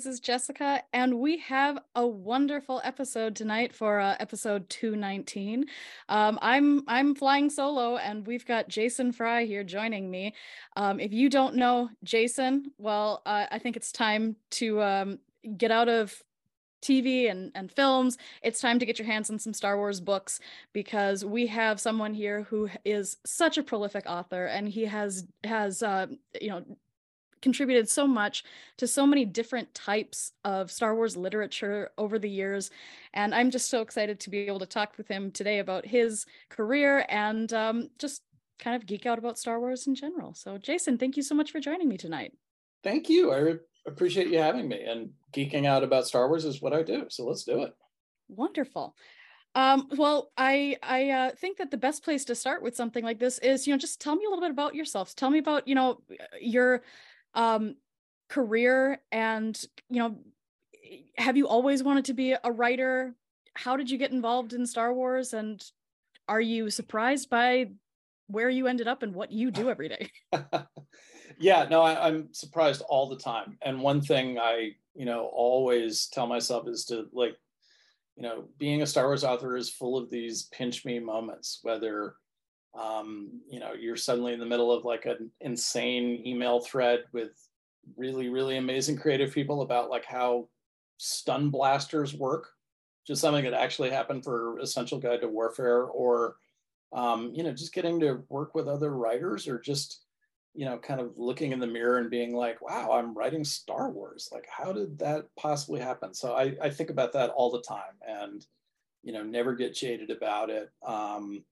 This is Jessica, and we have a wonderful episode tonight for uh, episode 219. Um, I'm I'm flying solo, and we've got Jason Fry here joining me. Um, if you don't know Jason, well, uh, I think it's time to um, get out of TV and, and films, it's time to get your hands on some Star Wars books because we have someone here who is such a prolific author and he has has uh, you know contributed so much to so many different types of Star Wars literature over the years. And I'm just so excited to be able to talk with him today about his career and um, just kind of geek out about Star Wars in general. So, Jason, thank you so much for joining me tonight. Thank you. I re- appreciate you having me. And geeking out about Star Wars is what I do. So, let's do it. Wonderful. Um, well, I I uh, think that the best place to start with something like this is, you know, just tell me a little bit about yourself. Tell me about, you know, your um, career and you know have you always wanted to be a writer? How did you get involved in star wars? And are you surprised by where you ended up and what you do every day? Yeah no I, i'm surprised all the time. And one thing i you know always tell myself is to like you know being a star wars author is full of these pinch me moments whether um, you know you're suddenly in the middle of like an insane email thread with really really amazing creative people about like how stun blasters work. Just something that actually happened for essential guide to warfare or um, you know just getting to work with other writers or just you know kind of looking in the mirror and being like wow i'm writing star wars. Like how did that possibly happen? So i, I think about that all the time and you know never get jaded about it. Um,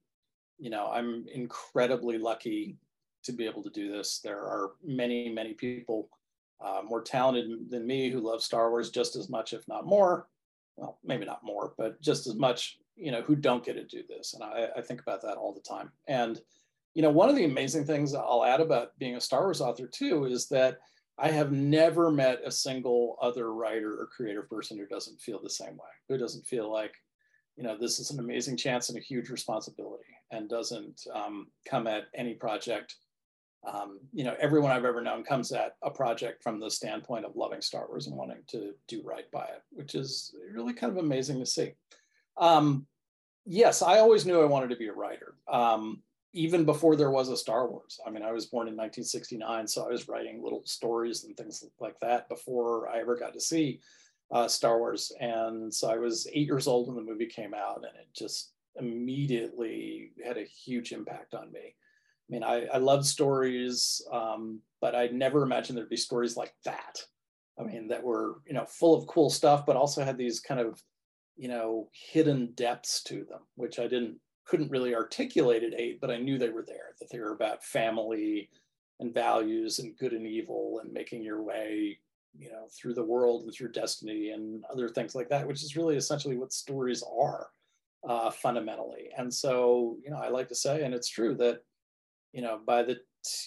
you know, I'm incredibly lucky to be able to do this. There are many, many people uh, more talented than me who love Star Wars just as much, if not more. Well, maybe not more, but just as much, you know, who don't get to do this. And I, I think about that all the time. And, you know, one of the amazing things I'll add about being a Star Wars author too is that I have never met a single other writer or creative person who doesn't feel the same way, who doesn't feel like, you know, this is an amazing chance and a huge responsibility and doesn't um, come at any project. Um, you know, everyone I've ever known comes at a project from the standpoint of loving Star Wars and wanting to do right by it, which is really kind of amazing to see. Um, yes, I always knew I wanted to be a writer, um, even before there was a Star Wars. I mean, I was born in 1969, so I was writing little stories and things like that before I ever got to see uh, Star Wars. And so I was eight years old when the movie came out, and it just immediately had a huge impact on me. I mean, I, I love stories, um, but I never imagined there'd be stories like that. I mean, that were you know full of cool stuff, but also had these kind of you know hidden depths to them, which I didn't couldn't really articulate at eight, but I knew they were there. That they were about family and values and good and evil and making your way you know through the world and through destiny and other things like that which is really essentially what stories are uh, fundamentally. And so you know i like to say and it's true that you know by the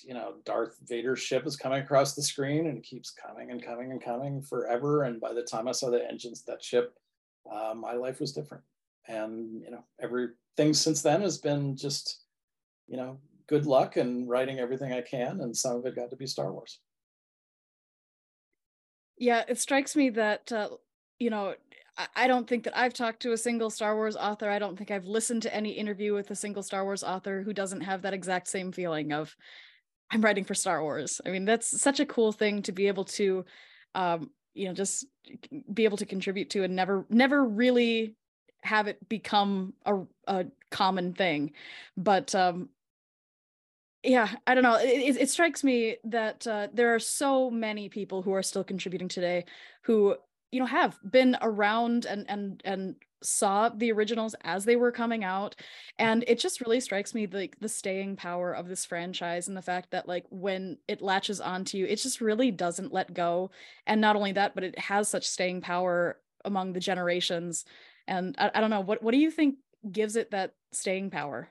you know darth vader's ship is coming across the screen and keeps coming and coming and coming forever and by the time i saw the engines that ship uh, my life was different. And you know everything since then has been just you know good luck and writing everything i can and some of it got to be star wars. Yeah, it strikes me that uh, you know I don't think that I've talked to a single Star Wars author. I don't think I've listened to any interview with a single Star Wars author who doesn't have that exact same feeling of I'm writing for Star Wars. I mean, that's such a cool thing to be able to um, you know, just be able to contribute to and never never really have it become a, a common thing. But um yeah i don't know it, it strikes me that uh, there are so many people who are still contributing today who you know have been around and and and saw the originals as they were coming out. And it just really strikes me like the, the staying power of this franchise and the fact that like when it latches onto you it just really doesn't let go. And not only that but it has such staying power among the generations. And I, I don't know what what do you think gives it that staying power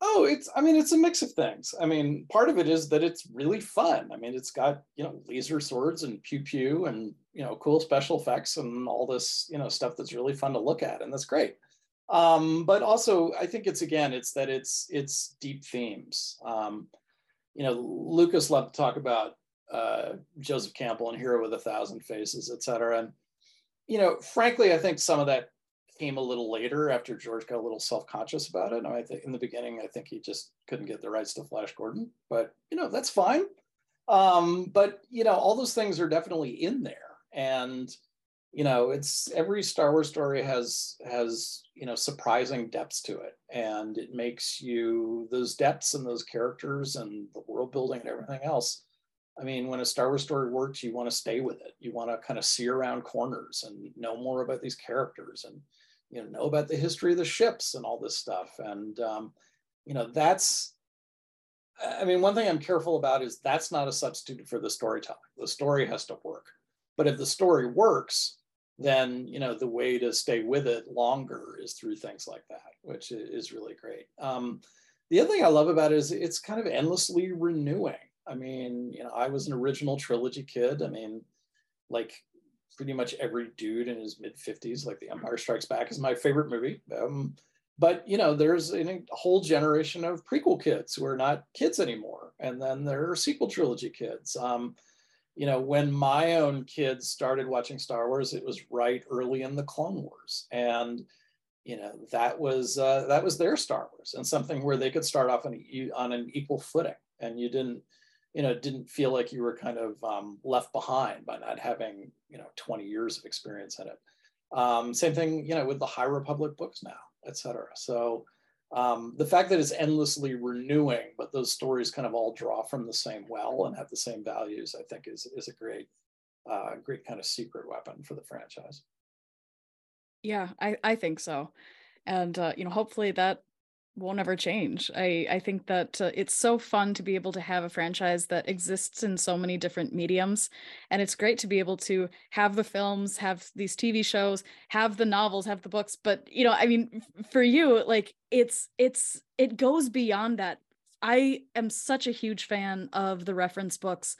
Oh, it's, I mean, it's a mix of things. I mean, part of it is that it's really fun. I mean, it's got, you know, laser swords and pew pew and, you know, cool special effects and all this, you know, stuff that's really fun to look at. And that's great. Um, but also, I think it's, again, it's that it's, it's deep themes. Um, you know, Lucas loved to talk about uh, Joseph Campbell and Hero with a Thousand Faces, et cetera. And, you know, frankly, I think some of that came a little later after George got a little self-conscious about it. And I think in the beginning, I think he just couldn't get the rights to Flash Gordon, but you know, that's fine. Um, but you know, all those things are definitely in there. And you know, it's every Star Wars story has has, you know, surprising depths to it. And it makes you those depths and those characters and the world building and everything else. I mean, when a Star Wars story works, you want to stay with it. You want to kind of see around corners and know more about these characters and you know, know about the history of the ships and all this stuff. And, um, you know, that's, I mean, one thing I'm careful about is that's not a substitute for the storytelling. The story has to work. But if the story works, then, you know, the way to stay with it longer is through things like that, which is really great. Um, the other thing I love about it is it's kind of endlessly renewing. I mean, you know, I was an original trilogy kid. I mean, like pretty much every dude in his mid 50s, like The Empire Strikes Back is my favorite movie. Um, but you know, there's a whole generation of prequel kids who are not kids anymore, and then there are sequel trilogy kids. Um, you know, when my own kids started watching Star Wars, it was right early in the Clone Wars, and you know that was uh, that was their Star Wars, and something where they could start off on, on an equal footing, and you didn't you know, didn't feel like you were kind of um, left behind by not having, you know, 20 years of experience in it. Um, same thing, you know, with the High Republic books now, et cetera. So um, the fact that it's endlessly renewing, but those stories kind of all draw from the same well and have the same values, I think is, is a great, uh, great kind of secret weapon for the franchise. Yeah, I, I think so. And, uh, you know, hopefully that won't ever change. I I think that uh, it's so fun to be able to have a franchise that exists in so many different mediums and it's great to be able to have the films, have these TV shows, have the novels, have the books, but you know, I mean for you like it's it's it goes beyond that. I am such a huge fan of the reference books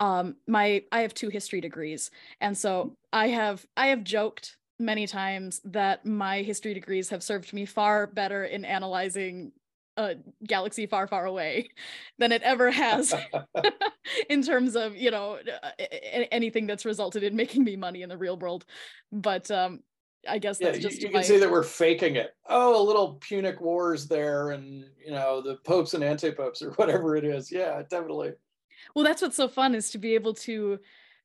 um my i have two history degrees and so i have i have joked many times that my history degrees have served me far better in analyzing a galaxy far far away than it ever has in terms of you know anything that's resulted in making me money in the real world but um I guess that's yeah, just you, you can say that we're faking it. Oh, a little Punic Wars there, and you know the popes and anti-popes or whatever it is. Yeah, definitely. Well, that's what's so fun is to be able to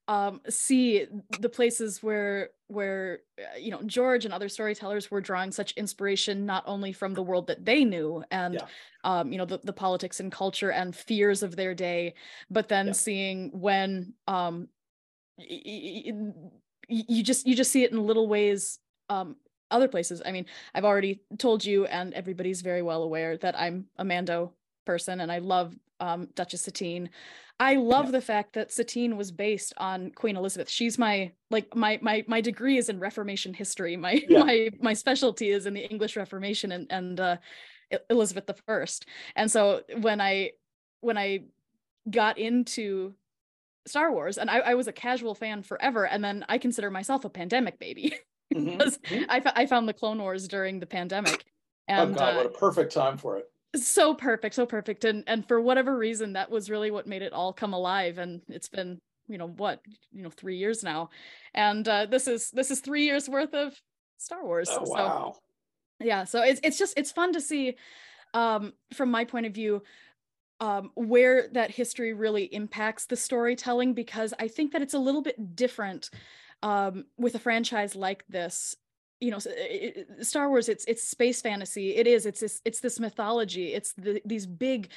um, see the places where where uh, you know George and other storytellers were drawing such inspiration not only from the world that they knew and yeah. um, you know the, the politics and culture and fears of their day, but then yeah. seeing when um, y- you just you just see it in little ways um, other places. I mean, I've already told you, and everybody's very well aware that I'm a Mando person, and I love um, Duchess Satine. I love yeah. the fact that Satine was based on Queen Elizabeth. She's my like my my my degree is in Reformation history. My yeah. my my specialty is in the English Reformation and and uh, Elizabeth the First. And so when I when I got into Star Wars, and I, I was a casual fan forever, and then I consider myself a pandemic baby mm-hmm. because mm-hmm. I, I found the Clone Wars during the pandemic. Oh, and, oh God, uh, what a perfect time for it! So perfect so perfect and and for whatever reason that was really what made it all come alive and it's been you know what you know three years now and uh this is this is three years worth of star wars oh, wow. so yeah so it's, it's just it's fun to see um from my point of view um where that history really impacts the storytelling because i think that it's a little bit different um with a franchise like this you know eh, eh, star wars it's it's space fantasy it is it's this it's this mythology it's the, these big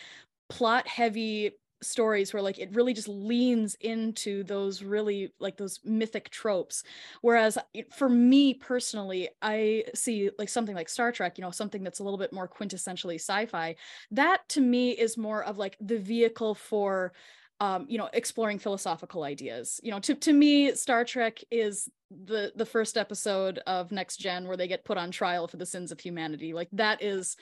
plot heavy stories where like it really just leans into those really like those mythic tropes. Whereas eh, for me personally i see like something like star trek you know something that's a little bit more quintessentially sci-fi that to me is more of like the vehicle for um, you know, exploring philosophical ideas. You know, to, to me, Star Trek is the the first episode of Next Gen where they get put on trial for the sins of humanity. Like that is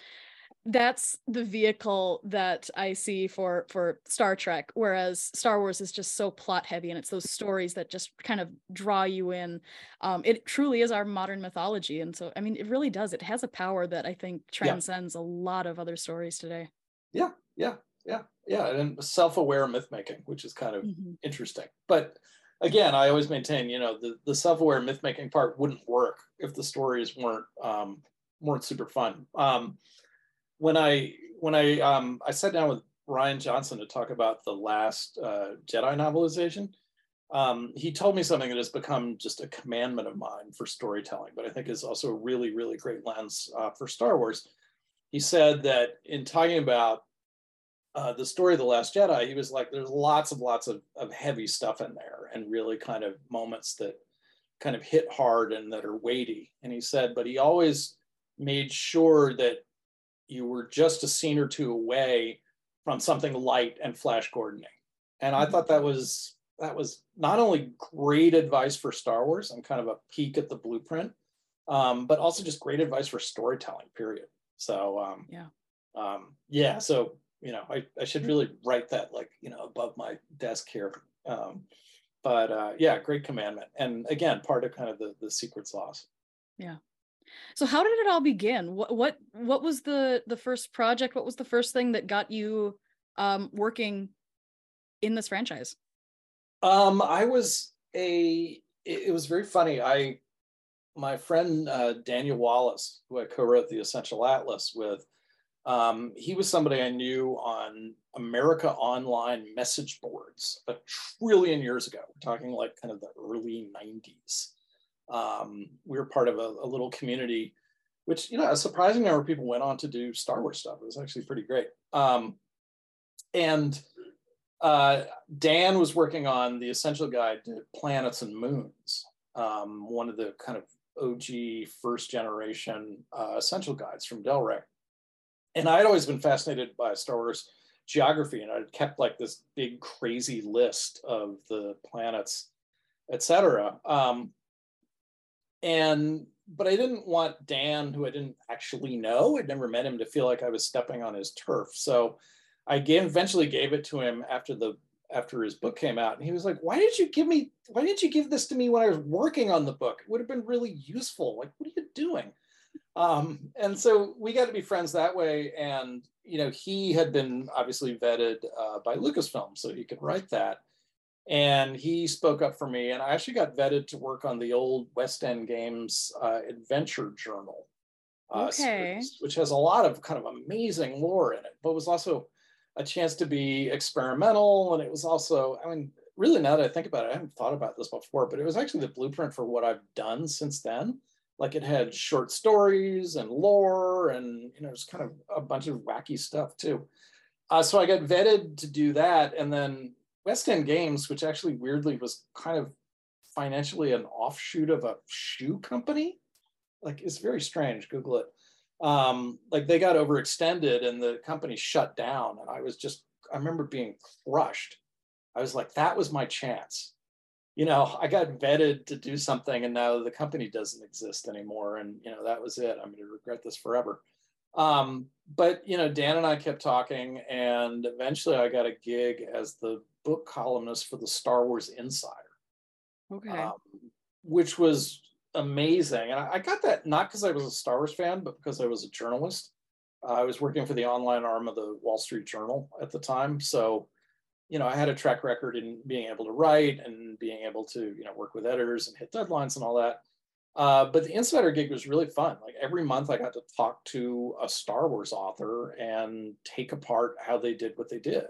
that's the vehicle that I see for for Star Trek. Whereas Star Wars is just so plot heavy, and it's those stories that just kind of draw you in. Um, it truly is our modern mythology, and so I mean, it really does. It has a power that I think transcends yeah. a lot of other stories today. Yeah, yeah, yeah yeah and self-aware myth making which is kind of mm-hmm. interesting. But again i always maintain you know the, the self-aware myth making part wouldn't work if the stories weren't um, weren't super fun. Um, when i when i um, i sat down with rian johnson to talk about the last uh, jedi novelization um, he told me something that has become just a commandment of mine for storytelling but i think is also a really really great lens uh, for star wars. He said that in talking about uh, the story of the last jedi he was like there's lots of lots of, of heavy stuff in there and really kind of moments that kind of hit hard and that are weighty. And he said but he always made sure that you were just a scene or two away from something light and flash gordoning. And i thought that was that was not only great advice for star wars and kind of a peek at the blueprint um, but also just great advice for storytelling period. So um, yeah. um, yeah so you know, I, I should really write that like, you know, above my desk here. Um, but uh, yeah, great commandment. And again, part of kind of the, the secret sauce. Yeah. So how did it all begin? What, what, what was the, the first project? What was the first thing that got you um, working in this franchise? Um, I was a, it, it was very funny. I, my friend uh, Daniel Wallace, who I co-wrote the Essential Atlas with, um, he was somebody I knew on America Online message boards a trillion years ago. We're talking like kind of the early 90s. Um, we were part of a, a, little community, which, you know, a surprising number of people went on to do Star Wars stuff. It was actually pretty great. Um, and uh, Dan was working on the essential guide to planets and moons, um, one of the kind of OG first generation uh, essential guides from Del Rey and I'd always been fascinated by Star Wars geography, and I'd kept like this big crazy list of the planets, etc. Um, and but I didn't want Dan, who I didn't actually know, I'd never met him, to feel like I was stepping on his turf. So I gave, eventually gave it to him after the after his book came out, and he was like, "Why did you give me? Why didn't you give this to me when I was working on the book? It would have been really useful. Like, what are you doing?" Um, and so we got to be friends that way. And, you know, he had been obviously vetted uh, by Lucasfilm, so he could write that. And he spoke up for me. And I actually got vetted to work on the old West End Games uh, Adventure Journal, uh, okay. series, which has a lot of kind of amazing lore in it, but was also a chance to be experimental. And it was also, I mean, really now that I think about it, I haven't thought about this before, but it was actually the blueprint for what I've done since then like it had short stories and lore and you know it's kind of a bunch of wacky stuff too. Uh, so i got vetted to do that and then west end games which actually weirdly was kind of financially an offshoot of a shoe company like it's very strange google it. Um, like they got overextended and the company shut down and i was just i remember being crushed. I was like that was my chance you know, I got vetted to do something and now the company doesn't exist anymore. And, you know, that was it. I'm going to regret this forever. Um, but, you know, Dan and I kept talking and eventually I got a gig as the book columnist for the Star Wars Insider. Okay. Um, which was amazing. And I, I got that not because I was a Star Wars fan, but because I was a journalist. Uh, I was working for the online arm of the Wall Street Journal at the time. So, you know, I had a track record in being able to write and being able to, you know, work with editors and hit deadlines and all that. Uh, but the insider gig was really fun. Like every month, I got to talk to a Star Wars author and take apart how they did what they did.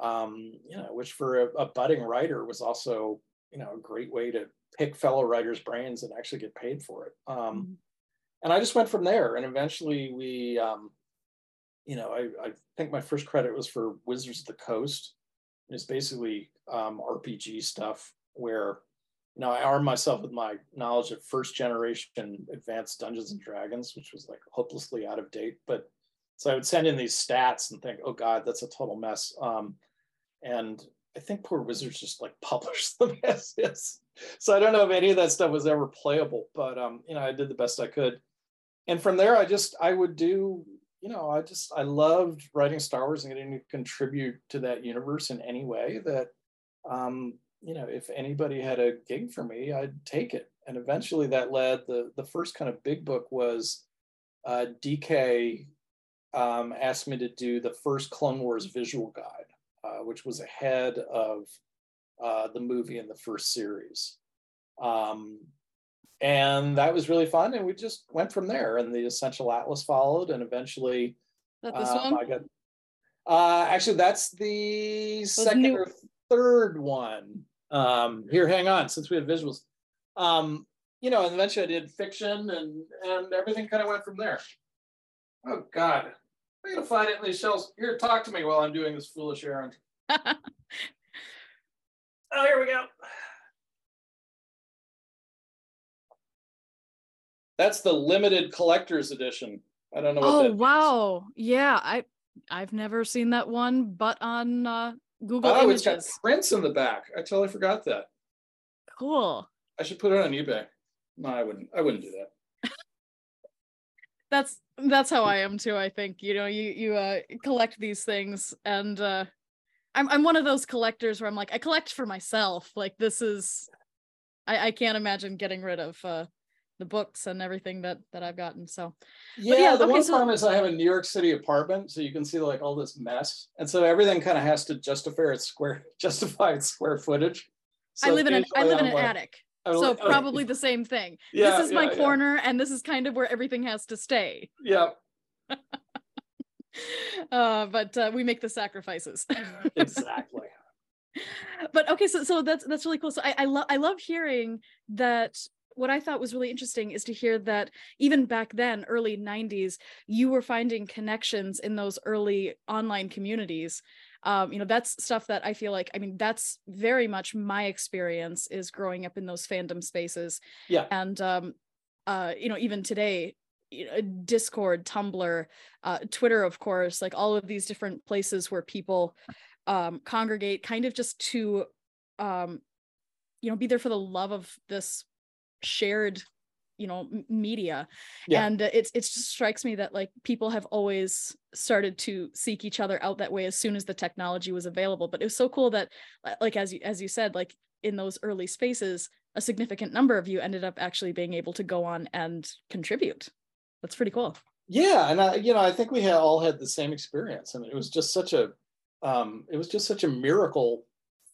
Um, you know, which for a, a budding writer was also, you know, a great way to pick fellow writers' brains and actually get paid for it. Um, Mm-hmm. and I just went from there. And eventually we, um, you know, I, I think my first credit was for Wizards of the Coast. It's basically um, RPG stuff where, you know, I armed myself with my knowledge of first generation advanced Dungeons and Dragons, which was like hopelessly out of date. But so I would send in these stats and think, oh God, that's a total mess. Um, and I think poor Wizards just like published them as is. So I don't know if any of that stuff was ever playable, but um, you know, I did the best I could. And from there, I just I would do, you know, I just I loved writing Star Wars and getting to contribute to that universe in any way that um, you know, if anybody had a gig for me, I'd take it. And eventually that led the the first kind of big book was uh, DK um, asked me to do the first Clone Wars visual guide, uh, which was ahead of uh, the movie in the first series. Um, and that was really fun. And we just went from there. And the Essential Atlas followed, and eventually, this um, one? Got. Uh, actually, that's the second new- or third one. Um, here, hang on, since we have visuals. Um, you know, and eventually I did fiction, and and everything kind of went from there. Oh God, I'm gonna find it in these shelves. Here, talk to me while I'm doing this foolish errand. Oh, here we go. That's the limited collector's edition. I don't know what oh wow. Yeah, I I've never seen that one, but on uh, Google Oh, it's got prints in the back. I totally forgot that. Cool. I should put it on eBay. No, I wouldn't. I wouldn't do that. That's that's how I am too, I think. You know, you you uh collect these things and uh I'm I'm one of those collectors where I'm like, I collect for myself. Like this is I, I can't imagine getting rid of uh the books and everything that that I've gotten. So Yeah, yeah, the okay, one so- problem is I have a New York City apartment, so you can see like all this mess, and so everything kind of has to justify its square justify its square footage. I live in an I live in an like- attic. I'm So like, oh, probably the same thing. yeah, this is my yeah, yeah. corner and this is kind of where everything has to stay. Yeah, Uh but uh, we make the sacrifices. exactly. but okay so so that's that's really cool so i i love i love hearing that what i thought was really interesting is to hear that even back then early 90s you were finding connections in those early online communities um, you know that's stuff that i feel like i mean that's very much my experience is growing up in those fandom spaces Yeah. and um uh you know even today you know, discord tumblr uh, twitter of course like all of these different places where people um, congregate kind of just to um, you know be there for the love of this shared you know media. Yeah. and uh, it's it just strikes me that like people have always started to seek each other out that way as soon as the technology was available. But it was so cool that like as you as you said like in those early spaces a significant number of you ended up actually being able to go on and contribute. That's pretty cool. Yeah, and I, you know, I think we had all had the same experience, I and it was just such a, um, it was just such a miracle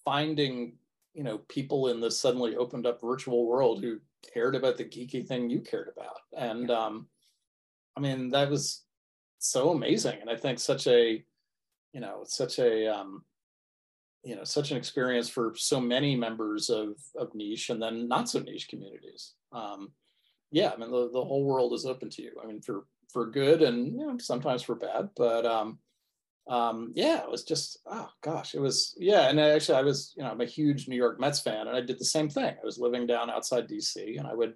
finding, you know, people in this suddenly opened up virtual world who cared about the geeky thing you cared about, and um, I mean, that was so amazing, and I think such a, you know, such a, um, you know, such an experience for so many members of of niche and then not so niche communities. Um, yeah, I mean, the, the whole world is open to you. I mean, for for good and you know, sometimes for bad, but um, um, yeah, it was just oh gosh, it was yeah. And actually, I was you know, I'm a huge New York Mets fan, and I did the same thing. I was living down outside DC, and I would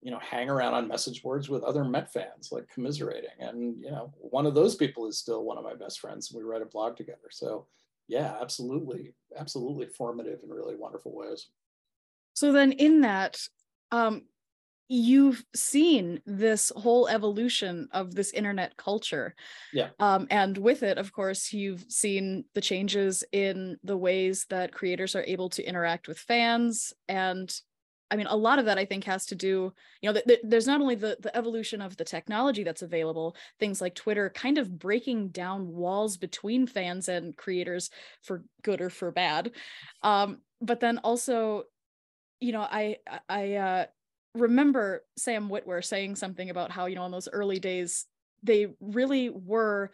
you know hang around on message boards with other Met fans, like commiserating. And you know, one of those people is still one of my best friends. We write a blog together, so yeah, absolutely, absolutely formative in really wonderful ways. So then in that, um, you've seen this whole evolution of this internet culture. Yeah. Um, and with it, of course, you've seen the changes in the ways that creators are able to interact with fans. And I mean, a lot of that I think has to do, you know, th- th- there's not only the, the evolution of the technology that's available, things like Twitter kind of breaking down walls between fans and creators for good or for bad. Um, but then also, you know, I, I- I, uh, remember Sam Witwer saying something about how, you know, in those early days, they really were,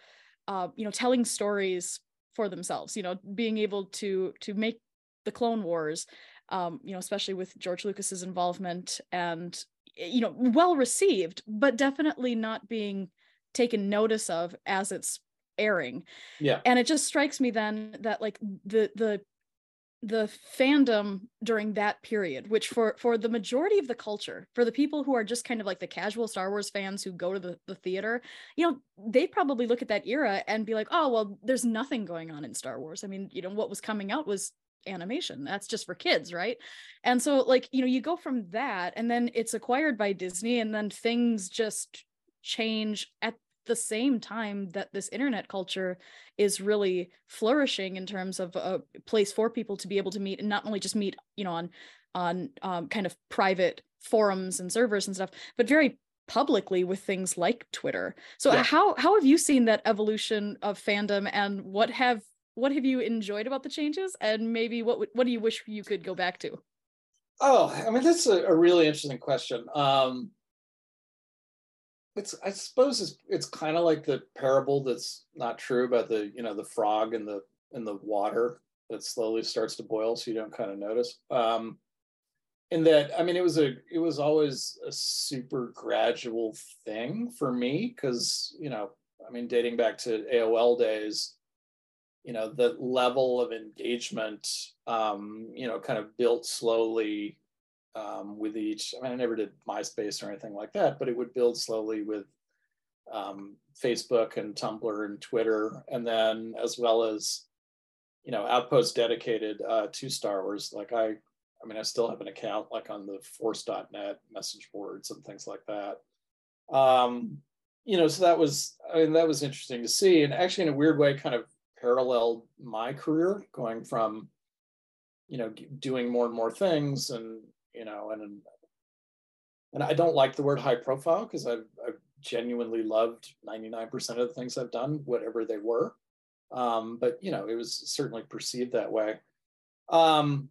uh, you know, telling stories for themselves, you know, being able to, to make the Clone Wars um, you know, especially with George Lucas's involvement and you know, well received, but definitely not being taken notice of as it's airing. Yeah. And it just strikes me then that like the the the fandom during that period which for for the majority of the culture for the people who are just kind of like the casual star wars fans who go to the, the theater you know they probably look at that era and be like oh well there's nothing going on in star wars. I mean you know what was coming out was animation. That's just for kids right? And so like you know you go from that and then it's acquired by disney and then things just change at the same time that this internet culture is really flourishing in terms of a place for people to be able to meet and not only just meet you know on on um, kind of private forums and servers and stuff but very publicly with things like twitter. So yeah. how how have you seen that evolution of fandom and what have what have you enjoyed about the changes and maybe what what do you wish you could go back to? Oh i mean that's a, a really interesting question. Um it's I suppose it's it's kind of like the parable that's not true about the you know the frog in the in the water that slowly starts to boil so you don't kind of notice. Um, in that I mean it was a it was always a super gradual thing for me because you know I mean dating back to AOL days, you know the level of engagement um, you know kind of built slowly um, with each. I mean, I never did MySpace or anything like that, but it would build slowly with um, Facebook and Tumblr and Twitter, and then as well as you know outposts dedicated uh, to Star Wars. Like I, I mean, I still have an account like on the Force.net message boards and things like that. Um, you know, so that was I mean that was interesting to see, and actually in a weird way, kind of paralleled my career going from you know doing more and more things and you know, and and I don't like the word high profile because I've, I've genuinely loved 99% of the things I've done, whatever they were. Um, but you know, it was certainly perceived that way. Um,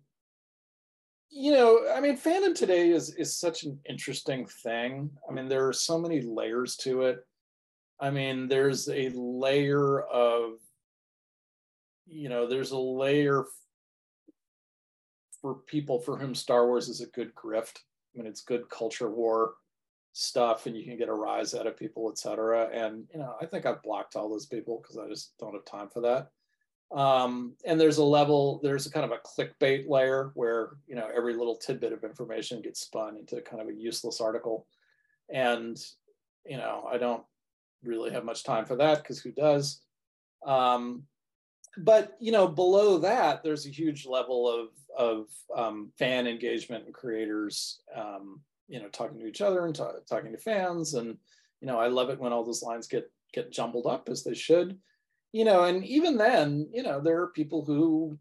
you know, I mean, fandom today is is such an interesting thing. I mean, there are so many layers to it. I mean, there's a layer of, you know, there's a layer for people for whom Star Wars is a good grift. I mean, it's good culture war stuff, and you can get a rise out of people, etc. And you know, I think I've blocked all those people because I just don't have time for that. Um, and there's a level, there's a kind of a clickbait layer where you know every little tidbit of information gets spun into kind of a useless article, and you know, I don't really have much time for that because who does? Um, but you know, below that, there's a huge level of of um, fan engagement and creators, um, you know, talking to each other and talking to fans. And, you know, I love it when all those lines get, get jumbled up as they should, you know, and even then, you know, there are people who,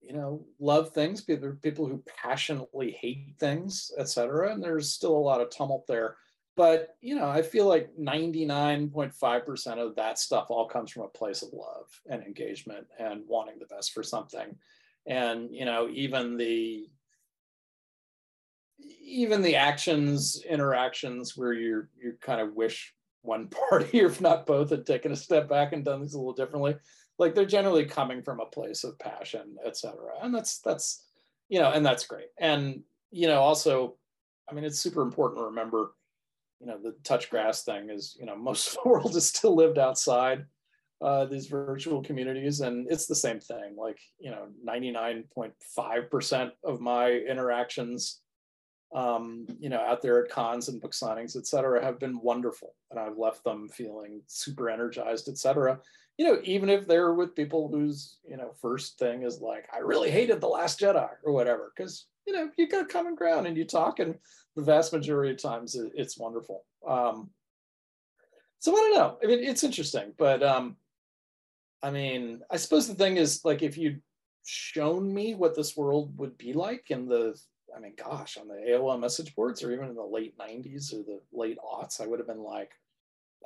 you know, love things, there are people who passionately hate things, et cetera. And there's still a lot of tumult there. But, you know, I feel like 99.5% of that stuff all comes from a place of love and engagement and wanting the best for something. And you know even the even the actions interactions where you you kind of wish one party if not both had taken a step back and done things a little differently like they're generally coming from a place of passion etc and that's that's you know and that's great. And you know also i mean it's super important to remember you know the touch grass thing is you know most of the world is still lived outside uh, these virtual communities and it's the same thing. Like you know 99.5% of my interactions um, you know out there at cons and book signings et cetera have been wonderful. And i've left them feeling super energized et cetera. You know even if they're with people whose you know first thing is like i really hated the last jedi or whatever because you know you got common ground and you talk and the vast majority of times it's wonderful um, so i don't know i mean it's interesting but um, I mean, I suppose the thing is like if you'd shown me what this world would be like in the I mean, gosh, on the AOL message boards or even in the late 90s or the late aughts, I would have been like,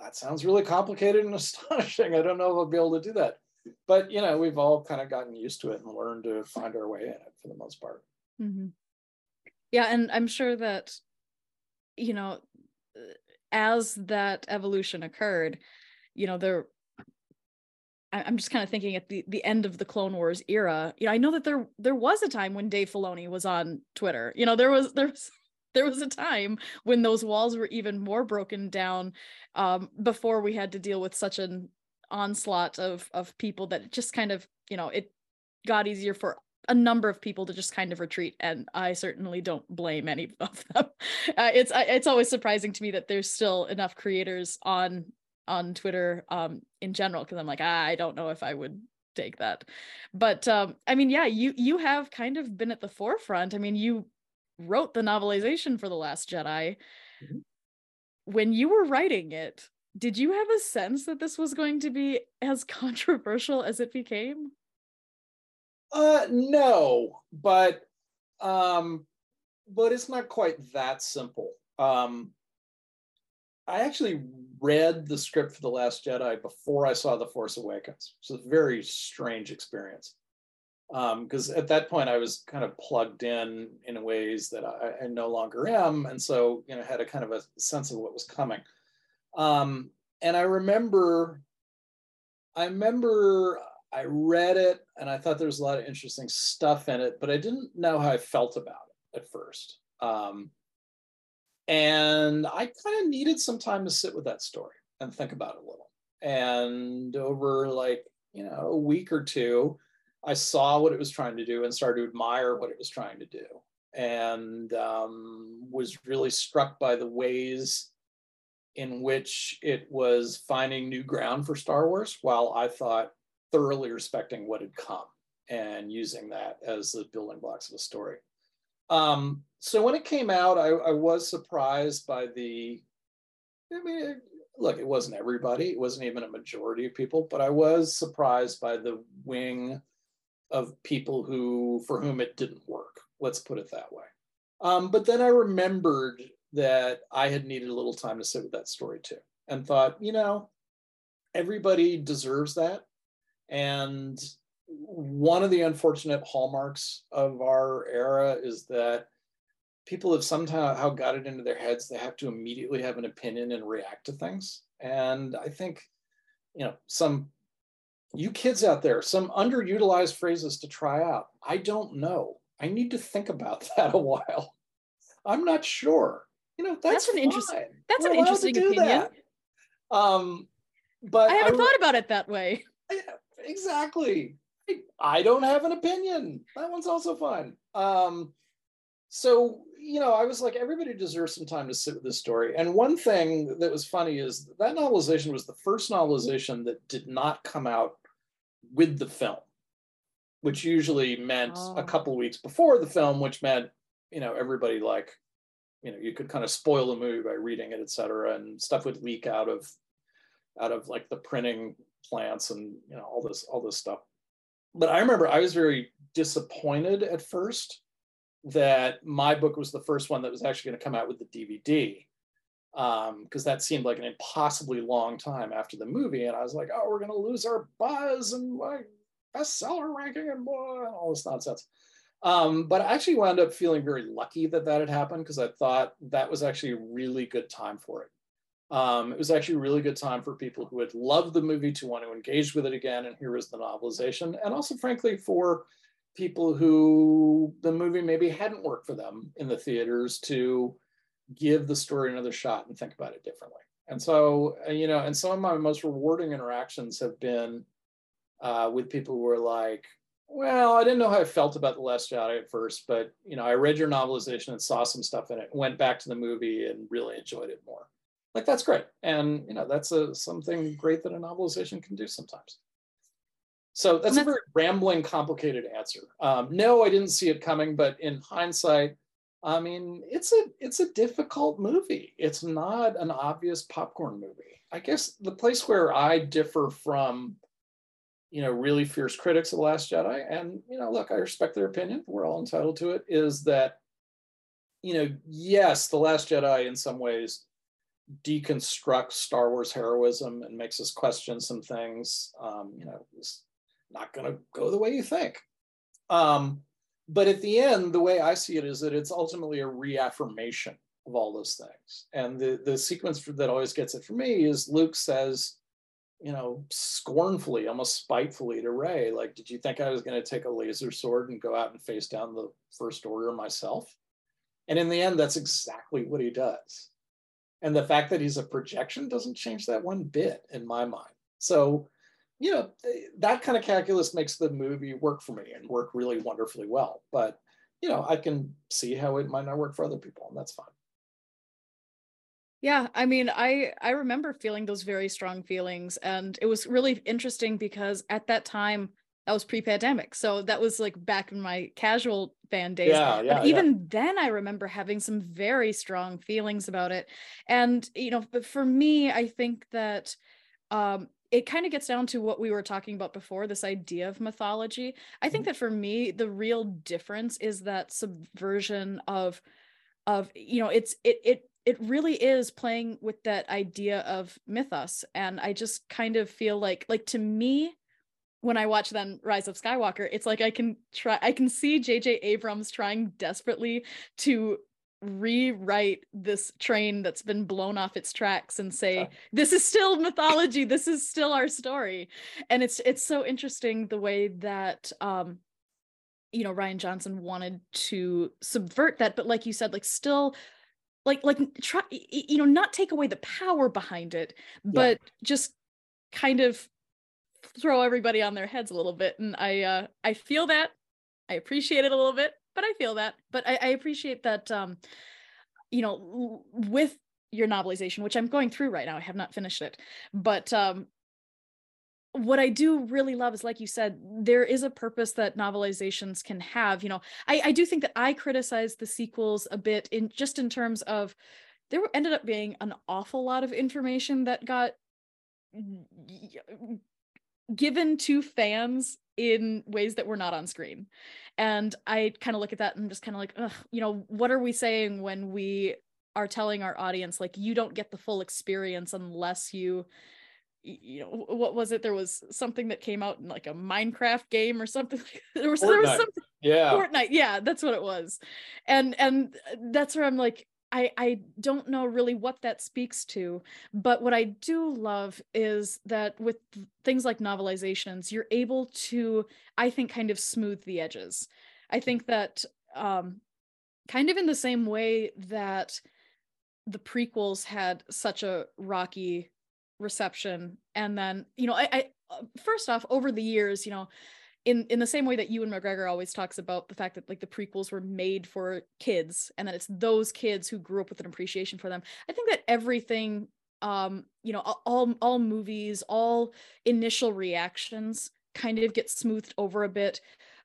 that sounds really complicated and astonishing. I don't know if I'll be able to do that. But, you know, we've all kind of gotten used to it and learned to find our way in it for the most part. Mm-hmm. Yeah. And I'm sure that, you know, as that evolution occurred, you know, there I'm just kind of thinking at the the end of the Clone Wars era. You know, I know that there there was a time when Dave Filoni was on Twitter. You know, there was there was there was a time when those walls were even more broken down um, before we had to deal with such an onslaught of of people that just kind of you know it got easier for a number of people to just kind of retreat and i certainly don't blame any of them. Uh, it's it's always surprising to me that there's still enough creators on on twitter um in general because i'm like ah, i don't know if i would take that. But um i mean yeah you you have kind of been at the forefront. I mean you wrote the novelization for the last jedi. Mm-hmm. when you were writing it did you have a sense that this was going to be as controversial as it became uh no but um but it's not quite that simple. Um i actually read the script for the last jedi before i saw the force awakens. It's a very strange experience. Um, because um, at that point I was kind of plugged in in ways that I, I, no longer am, and so you know had a kind of a sense of what was coming. Um, and I remember, I remember I read it and I thought there was a lot of interesting stuff in it, but I didn't know how I felt about it at first. Um, and I kind of needed some time to sit with that story and think about it a little. And over like you know a week or two I saw what it was trying to do and started to admire what it was trying to do, and um, was really struck by the ways in which it was finding new ground for Star Wars, while I thought thoroughly respecting what had come and using that as the building blocks of a story. Um, so when it came out, I, I was surprised by the. I mean, look, it wasn't everybody, it wasn't even a majority of people, but I was surprised by the wing of people who for whom it didn't work. Let's put it that way. Um, but then I remembered that I had needed a little time to sit with that story too, and thought, you know, everybody deserves that. And one of the unfortunate hallmarks of our era is that people have somehow got it into their heads they have to immediately have an opinion and react to things. And I think, you know, some you kids out there, some underutilized phrases to try out. I don't know. I need to think about that a while. I'm not sure. You know, that's, that's an interesting. That's We're an interesting opinion. That. Um, but I haven't I, thought about it that way. Exactly. I, I, don't have an opinion. That one's also fun. Um, so you know, I was like, everybody deserves some time to sit with this story. And one thing that was funny is that novelization was the first novelization that did not come out with the film, which usually meant oh. a couple weeks before the film, which meant, you know, everybody like, you know, you could kind of spoil the movie by reading it, et cetera, and stuff would leak out of out of like the printing plants and you know all this all this stuff. But I remember I was very disappointed at first that my book was the first one that was actually going to come out with the DVD because um, that seemed like an impossibly long time after the movie. And I was like, oh, we're going to lose our buzz and like bestseller ranking and, blah, and all this nonsense. Um, but I actually wound up feeling very lucky that that had happened because I thought that was actually a really good time for it. Um, it was actually a really good time for people who had loved the movie to want to engage with it again. And here was the novelization. And also, frankly, for people who the movie maybe hadn't worked for them in the theaters to give the story another shot and think about it differently. And so, uh, you know, and some of my most rewarding interactions have been uh, with people who are like, well, I didn't know how I felt about The Last Jedi at first, but, you know, I read your novelization and saw some stuff in it, went back to the movie and really enjoyed it more. Like, that's great. And, you know, that's a, something great that a novelization can do sometimes. So that's, that's a very rambling, complicated answer. Um, no, I didn't see it coming, but in hindsight, I mean, it's a it's a difficult movie. It's not an obvious popcorn movie. I guess the place where I differ from, you know, really fierce critics of The Last Jedi, and you know, look, I respect their opinion. We're all entitled to it. Is that, you know, yes, The Last Jedi in some ways deconstructs Star Wars heroism and makes us question some things. Um, you know, it's not going to go the way you think. Um, but at the end, the way I see it is that it's ultimately a reaffirmation of all those things. And the, the sequence that always gets it for me is Luke says, you know, scornfully, almost spitefully to Rey, like, did you think I was going to take a laser sword and go out and face down the First Order myself? And in the end, that's exactly what he does. And the fact that he's a projection doesn't change that one bit in my mind. So, you know, eh, that kind of calculus makes the movie work for me and work really wonderfully well. But, you know, I can see how it might not work for other people, and that's fine. Yeah, I mean, I I remember feeling those very strong feelings and it was really interesting because at that time that was pre-pandemic. So that was like back in my casual fan days. Yeah, yeah, but even yeah. then I remember having some very strong feelings about it. And you know, but for me, I think that um it kind of gets down to what we were talking about before this idea of mythology. I think Mhm. that for me the real difference is that subversion of of you know it's it it it really is playing with that idea of mythos and i just kind of feel like like to me when i watch then rise of skywalker it's like i can try i can see jj abrams trying desperately to rewrite this train that's been blown off its tracks and say Yeah. this is still mythology. This is still our story. And it's it's so interesting the way that um you know Rian Johnson wanted to subvert that but like you said like still like like try you know not take away the power behind it but just kind of throw everybody on their heads a little bit and I uh I feel that I appreciate it a little bit but I feel that but I, I appreciate that um you know with your novelization which I'm going through right now I have not finished it but um what I do really love is, like you said, there is a purpose that novelizations can have. You know, I, I do think that I criticize the sequels a bit in just in terms of there ended up being an awful lot of information that got given to fans in ways that were not on screen. And I kind of look at that and just kind of like, Ugh, you know, what are we saying when we are telling our audience like you don't get the full experience unless you you know what was it there was something that came out in like a minecraft game or something there was there was something Yeah. Fortnite, yeah, that's what it was. And and that's where I'm like I I don't know really what that speaks to, but what I do love is that with things like novelizations, you're able to I think kind of smooth the edges. I think that um kind of in the same way that the prequels had such a rocky reception and then you know I, I uh, first off over the years you know in in the same way that Ewan McGregor always talks about the fact that like the prequels were made for kids and that it's those kids who grew up with an appreciation for them. I think that everything um you know all all movies all initial reactions kind of get smoothed over a bit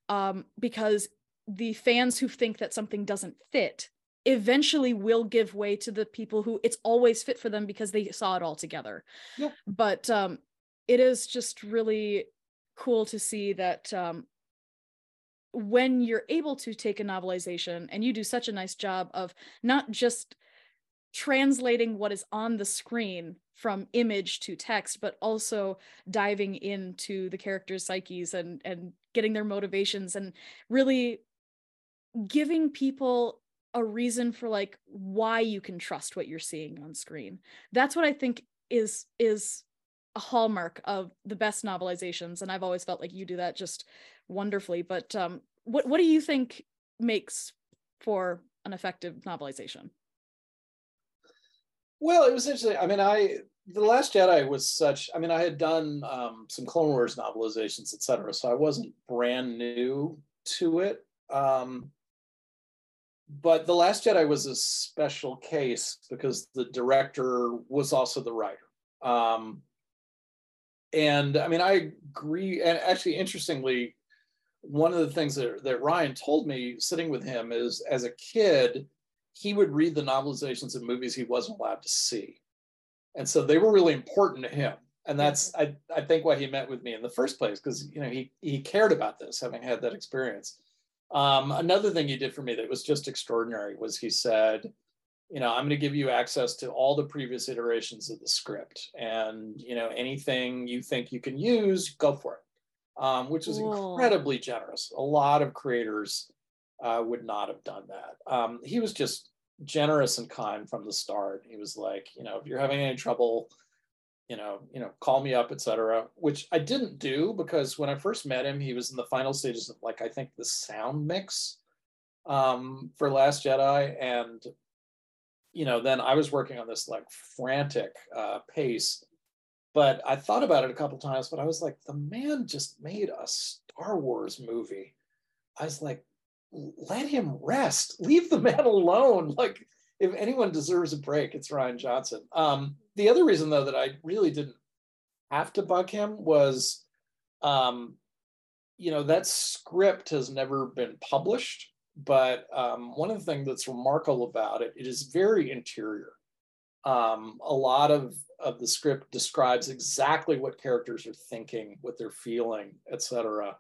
um because the fans who think that something doesn't fit eventually will give way to the people who it's always fit for them because they saw it all together. Yeah. But um it is just really cool to see that um, when you're able to take a novelization and you do such a nice job of not just translating what is on the screen from image to text but also diving into the characters psyches and and getting their motivations and really giving people a reason for like why you can trust what you're seeing on screen. That's what i think is is a hallmark of the best novelizations and i've always felt like you do that just wonderfully but um what what do you think makes for an effective novelization Well, it was interesting. I mean, I the Last Jedi was such. I mean, I had done um, some Clone Wars novelizations, et cetera, so I wasn't brand new to it. Um, but the Last Jedi was a special case because the director was also the writer. Um, and I mean, I agree. And actually, interestingly, one of the things that, that Rian told me sitting with him is as a kid, he would read the novelizations of movies he wasn't allowed to see. And so they were really important to him. And that's I, I think why he met with me in the first place, because you know he he cared about this, having had that experience. Um, another thing he did for me that was just extraordinary was he said, you know, I'm going to give you access to all the previous iterations of the script, and you know, anything you think you can use, go for it, um, which is incredibly generous. A lot of creators uh, would not have done that. Um, he was just generous and kind from the start. He was like, you know, if you're having any trouble, you know, you know, call me up, etc. Which I didn't do because when I first met him, he was in the final stages of like I think the sound mix um, for Last Jedi, and you know, then I was working on this like frantic uh, pace. But I thought about it a couple times, but I was like, the man just made a Star Wars movie. I was like, let him rest. Leave the man alone. Like, if anyone deserves a break, it's Rian Johnson. Um, the other reason, though, that I really didn't have to bug him was, um, you know, that script has never been published. But um, one of the things that's remarkable about it, it is very interior. Um, a lot of, of the script describes exactly what characters are thinking, what they're feeling, etc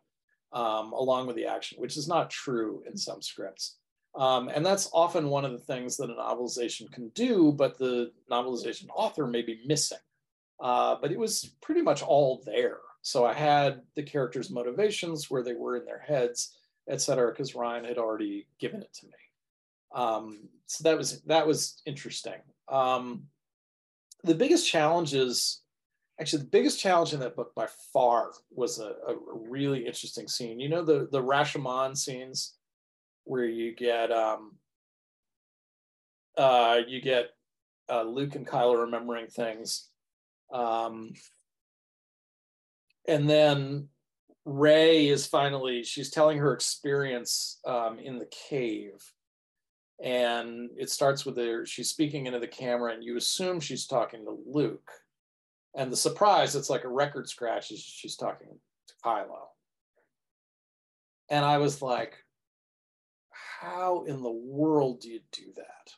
um, along with the action, which is not true in some scripts. Um, and that's often one of the things that a novelization can do, but the novelization author may be missing. Uh, but it was pretty much all there. So I had the characters' motivations, where they were in their heads, et cetera, because Rian had already given it to me. Um, so that was that was interesting. Um, the biggest challenge is actually the biggest challenge in that book by far was a, a really interesting scene. You know the the Rashomon scenes where you get um, uh, you get uh, Luke and Kylo remembering things, um, and then Rey is finally she's telling her experience um, in the cave, and it starts with her she's speaking into the camera, and you assume she's talking to Luke and the surprise, it's like a record scratch. Is she's talking to Kylo. And I was like, how in the world do you do that?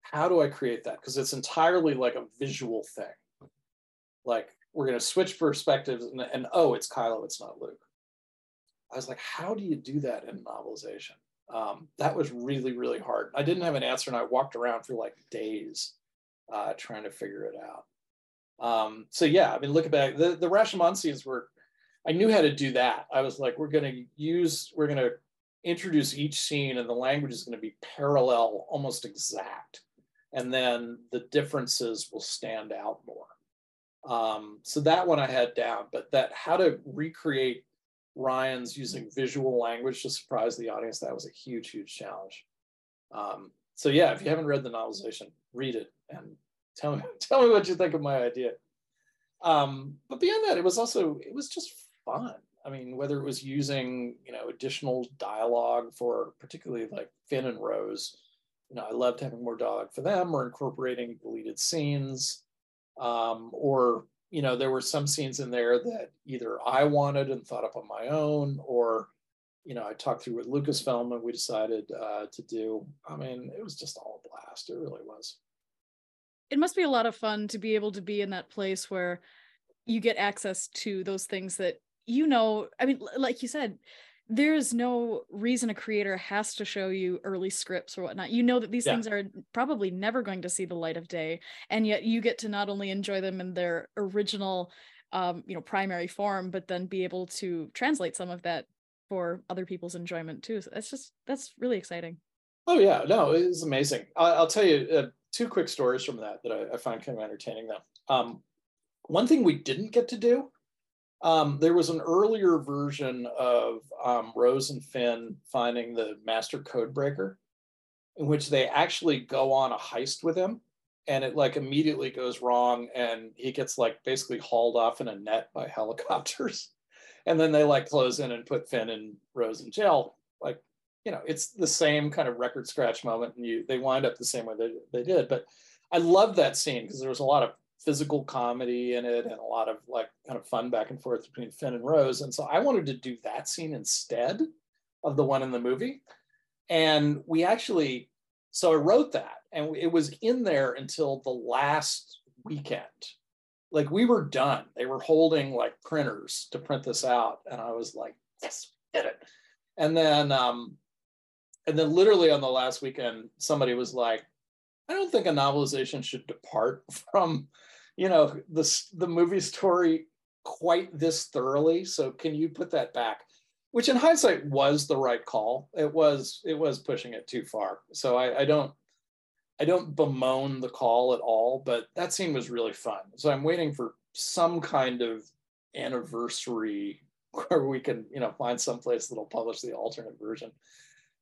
How do I create that? Because it's entirely like a visual thing. Like we're going to switch perspectives and, and, oh, it's Kylo, it's not Luke. I was like, how do you do that in novelization? Um, that was really, really hard. I didn't have an answer and I walked around for like days uh, trying to figure it out. Um, so yeah, I mean, look back, the, the Rashomon scenes were, I knew how to do that. I was like, we're going to use, we're going to introduce each scene and the language is going to be parallel, almost exact. And then the differences will stand out more. Um, so that one I had down, but that how to recreate Rian's using visual language to surprise the audience, that was a huge, huge challenge. Um, so yeah, if you haven't read the novelization, read it and tell me tell me what you think of my idea. Um, but beyond that it was also it was just fun. I mean whether it was using you know additional dialogue for particularly like finn and rose you know i loved having more dialogue for them or incorporating deleted scenes um, or you know there were some scenes in there that either i wanted and thought up on my own or you know i talked through with lucasfilm and we decided uh, to do i mean it was just all a blast. It really was. It must be a lot of fun to be able to be in that place where you get access to those things that you know i mean like you said there's no reason a creator has to show you early scripts or whatnot. You know that these yeah. things are probably never going to see the light of day and yet you get to not only enjoy them in their original um, you know primary form but then be able to translate some of that for other people's enjoyment too. So that's just that's really exciting. Oh yeah. No it's amazing. I'll, I'll tell you uh, two quick stories from that that I, I find kind of entertaining though. Um, one thing we didn't get to do, um, there was an earlier version of um, Rose and Finn finding the master code breaker, in which they actually go on a heist with him, and it like immediately goes wrong, and he gets like basically hauled off in a net by helicopters, and then they like close in and put Finn and Rose in jail, like you know, it's the same kind of record scratch moment, and you they wind up the same way they, they did. But I love that scene because there was a lot of physical comedy in it and a lot of like kind of fun back and forth between Finn and Rose. And so I wanted to do that scene instead of the one in the movie. And we actually, so I wrote that and it was in there until the last weekend. Like we were done. They were holding like printers to print this out. And I was like, yes, did it. And then um, and then literally on the last weekend, somebody was like, I don't think a novelization should depart from, you know, the, the movie story quite this thoroughly. So can you put that back? Which in hindsight was the right call. It was it was pushing it too far. So I, I don't I don't bemoan the call at all, but that scene was really fun. So I'm waiting for some kind of anniversary where we can, you know, find some place that'll publish the alternate version.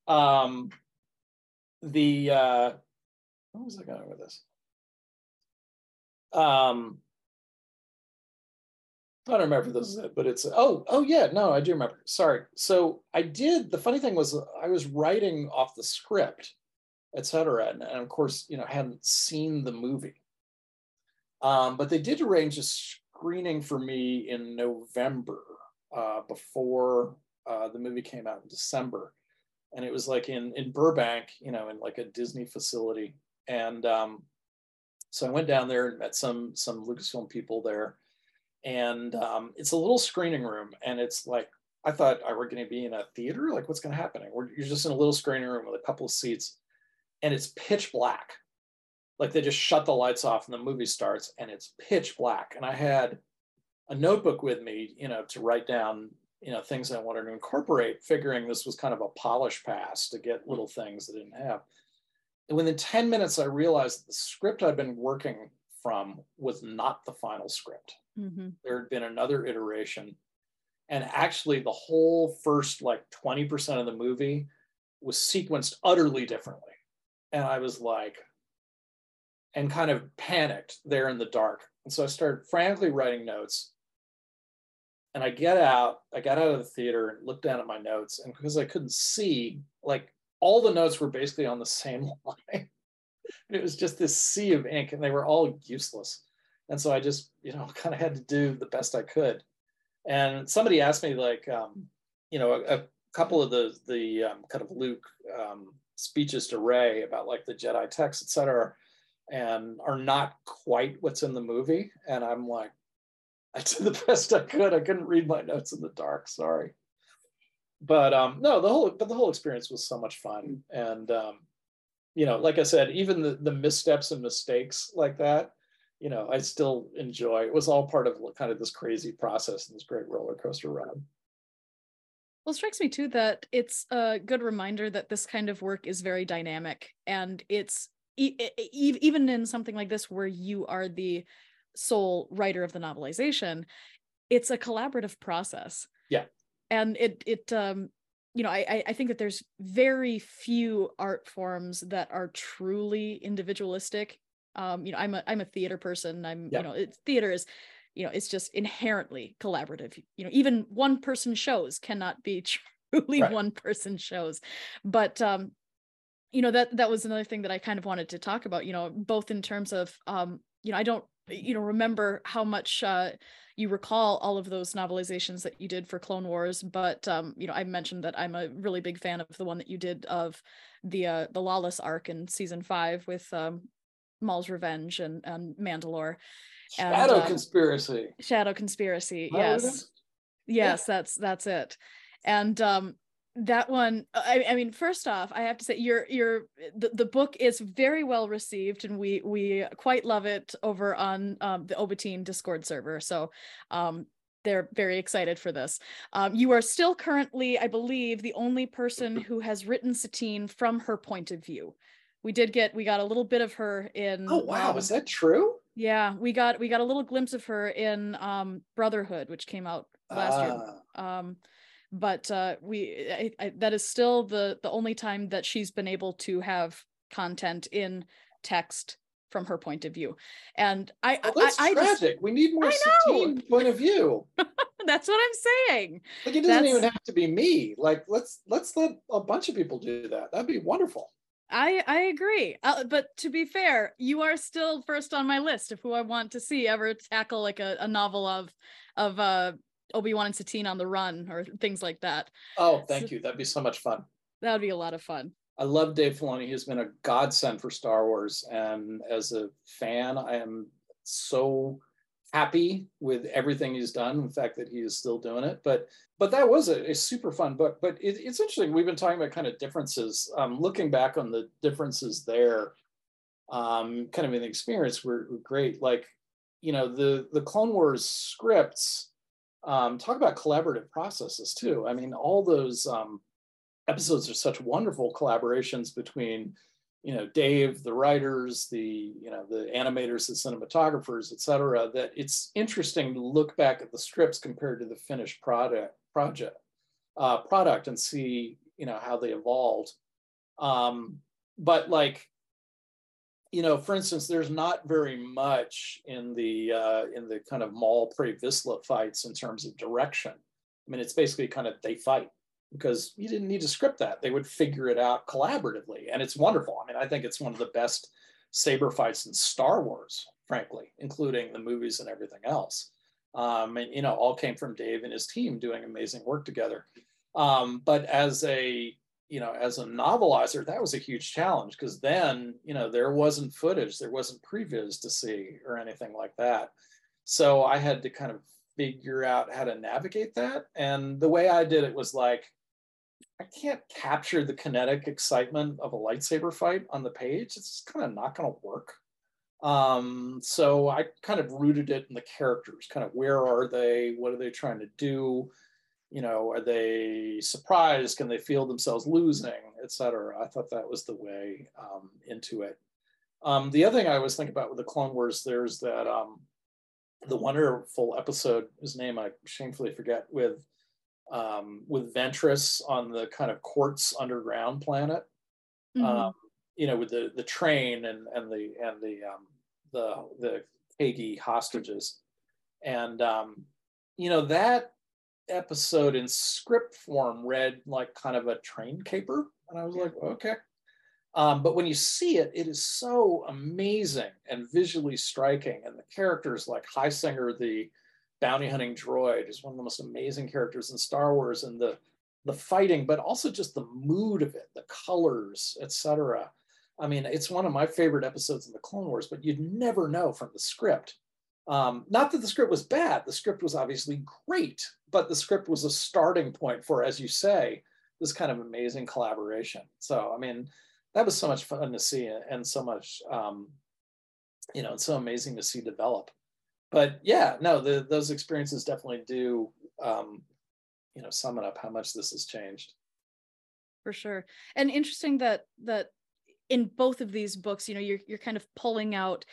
Um, the uh, where was I going with this? Um, I don't remember this is it, but it's oh oh yeah no I do remember. Sorry. So I did. The funny thing was I was writing off the script, etc. And, and of course you know hadn't seen the movie. Um, but they did arrange a screening for me in November uh, before uh, the movie came out in December, and it was like in in Burbank, you know, in like a Disney facility. And um, so I went down there and met some some Lucasfilm people there, and um, it's a little screening room, and it's like I thought I were going to be in a theater. Like, what's going to happen? We're, you're just in a little screening room with a couple of seats, and it's pitch black. Like they just shut the lights off and the movie starts, and it's pitch black. And I had a notebook with me, you know, to write down, you know, things I wanted to incorporate, figuring this was kind of a polish pass to get little things I didn't have. And within 10 minutes, I realized the script I'd been working from was not the final script. Mm-hmm. There had been another iteration. And actually, the whole first like 20% of the movie was sequenced utterly differently. And I was like, and kind of panicked there in the dark. And so I started frantically writing notes. And I get out, I got out of the theater and looked down at my notes. And because I couldn't see, like all the notes were basically on the same line. it was just this sea of ink and they were all useless. And so I just, you know, kind of had to do the best I could. And somebody asked me, like, um, you know, a, a, couple of the the um, kind of Luke um, speeches to Rey about like the Jedi text, et cetera, and are not quite what's in the movie. And I'm like, I did the best I could. I couldn't read my notes in the dark. Sorry but um, no, the whole but the whole experience was so much fun, and um, you know, like I said, even the the missteps and mistakes like that, you know, I still enjoy. It was all part of kind of this crazy process and this great roller coaster ride. Well, it strikes me too that it's a good reminder that this kind of work is very dynamic, and it's e- e- even in something like this where you are the sole writer of the novelization, it's a collaborative process. Yeah and it it um you know I I think that there's very few art forms that are truly individualistic. Um, you know, I'm a I'm a theater person. I'm yeah. you know, it's theater is you know it's just inherently collaborative. You know, even one person shows cannot be truly right. one person shows, but um, you know that that was another thing that I kind of wanted to talk about. You know, both in terms of um, you know, I don't you know remember how much uh you recall all of those novelizations that you did for Clone Wars, but um, you know, I mentioned that I'm a really big fan of the one that you did of the uh, the Lawless arc in season five with um, Maul's Revenge and, and Mandalore. Shadow and, uh, Conspiracy. Shadow Conspiracy. yes. Yes, yeah. that's that's it. And um, that one I, I, mean first off i have to say your your the, the book is very well received and we we quite love it over on um, the obatine discord server. So um, they're very excited for this. Um, you are still currently i believe the only person who has written satine from her point of view. We did get we got a little bit of her in oh wow. um, is that true? Yeah we got we got a little glimpse of her in um, brotherhood which came out last year. Ah. um but uh, we I, I, that is still the the only time that she's been able to have content in text from her point of view. And i well, that's I, tragic. Just, we need more Satine point of view. That's what i'm saying. Like it doesn't that's, even have to be me. Like let's let's let a bunch of people do that. That'd be wonderful. I I agree, uh, but to be fair, you are still first on my list of who I want to see ever tackle like a, a novel of of uh Obi-Wan and Satine on the run or things like that. Oh, thank so, you. That'd be so much fun. That would be a lot of fun. I love Dave Filoni. He's been a godsend for Star Wars. And as a fan, I am so happy with everything he's done. The fact that he is still doing it. But but that was a, a super fun book. But it, it's interesting. We've been talking about kind of differences. Um, looking back on the differences there, um, kind of in the experience were, were great. Like, you know, the the Clone Wars scripts um, talk about collaborative processes too. I mean, all those um, episodes are such wonderful collaborations between, you know Dave, the writers, the you know the animators, the cinematographers, et cetera, that it's interesting to look back at the scripts compared to the finished product project uh, product and see you know how they evolved. Um, but like you know, for instance, there's not very much in the uh, in the kind of Maul Pre Vizsla fights in terms of direction. I mean, it's basically kind of they fight because you didn't need to script that. They would figure it out collaboratively, and it's wonderful. I mean, I think it's one of the best saber fights in Star Wars, frankly, including the movies and everything else. Um, and you know, all came from Dave and his team doing amazing work together. Um, but as a you know, as a novelizer, that was a huge challenge because then, you know, there wasn't footage, there wasn't previs to see or anything like that. So I had to kind of figure out how to navigate that. And the way I did it was like, I can't capture the kinetic excitement of a lightsaber fight on the page. It's kind of not going to work. Um, so I kind of rooted it in the characters, kind of where are they? What are they trying to do? You know, are they surprised? Can they feel themselves losing, et cetera? I thought that was the way um, into it. Um, the other thing I was thinking about with the Clone Wars, there's that um, the wonderful episode, whose name I shamefully forget, with um, with Ventress on the kind of quartz underground planet. Mm-hmm. Um, you know, with the the train and and the and the um, the the Kagi hostages, and um, you know that episode in script form read like kind of a train caper. And I was like, okay. Um, but when you see it, it is so amazing and visually striking. And the characters like Highsinger, the bounty hunting droid, is one of the most amazing characters in Star Wars. And the the fighting, but also just the mood of it, the colors, etc. I mean, it's one of my favorite episodes in the Clone Wars, but you'd never know from the script um, not that the script was bad, the script was obviously great, but the script was a starting point for, as you say, this kind of amazing collaboration. So, I mean, that was so much fun to see and so much, um, you know, it's so amazing to see develop. But yeah, no, the, those experiences definitely do, um, you know, sum it up how much this has changed. For sure. And interesting that, that in both of these books, you know, you're, you're kind of pulling out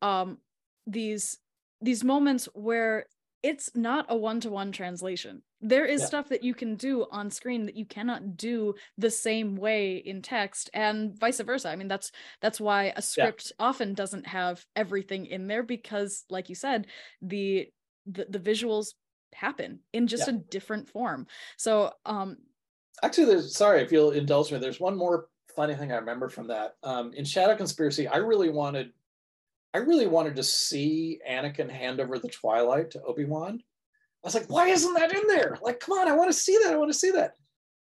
um, these these moments where it's not a one-to-one translation there is yeah. stuff that you can do on screen that you cannot do the same way in text and vice versa i mean that's that's why a script yeah. often doesn't have everything in there because like you said the the, the visuals happen in just yeah. a different form so um actually there's sorry if you'll indulge me there's one more funny thing i remember from that um in shadow conspiracy i really wanted I really wanted to see Anakin hand over the Twilight to Obi Wan. I was like, why isn't that in there? Like, come on, I want to see that. I want to see that.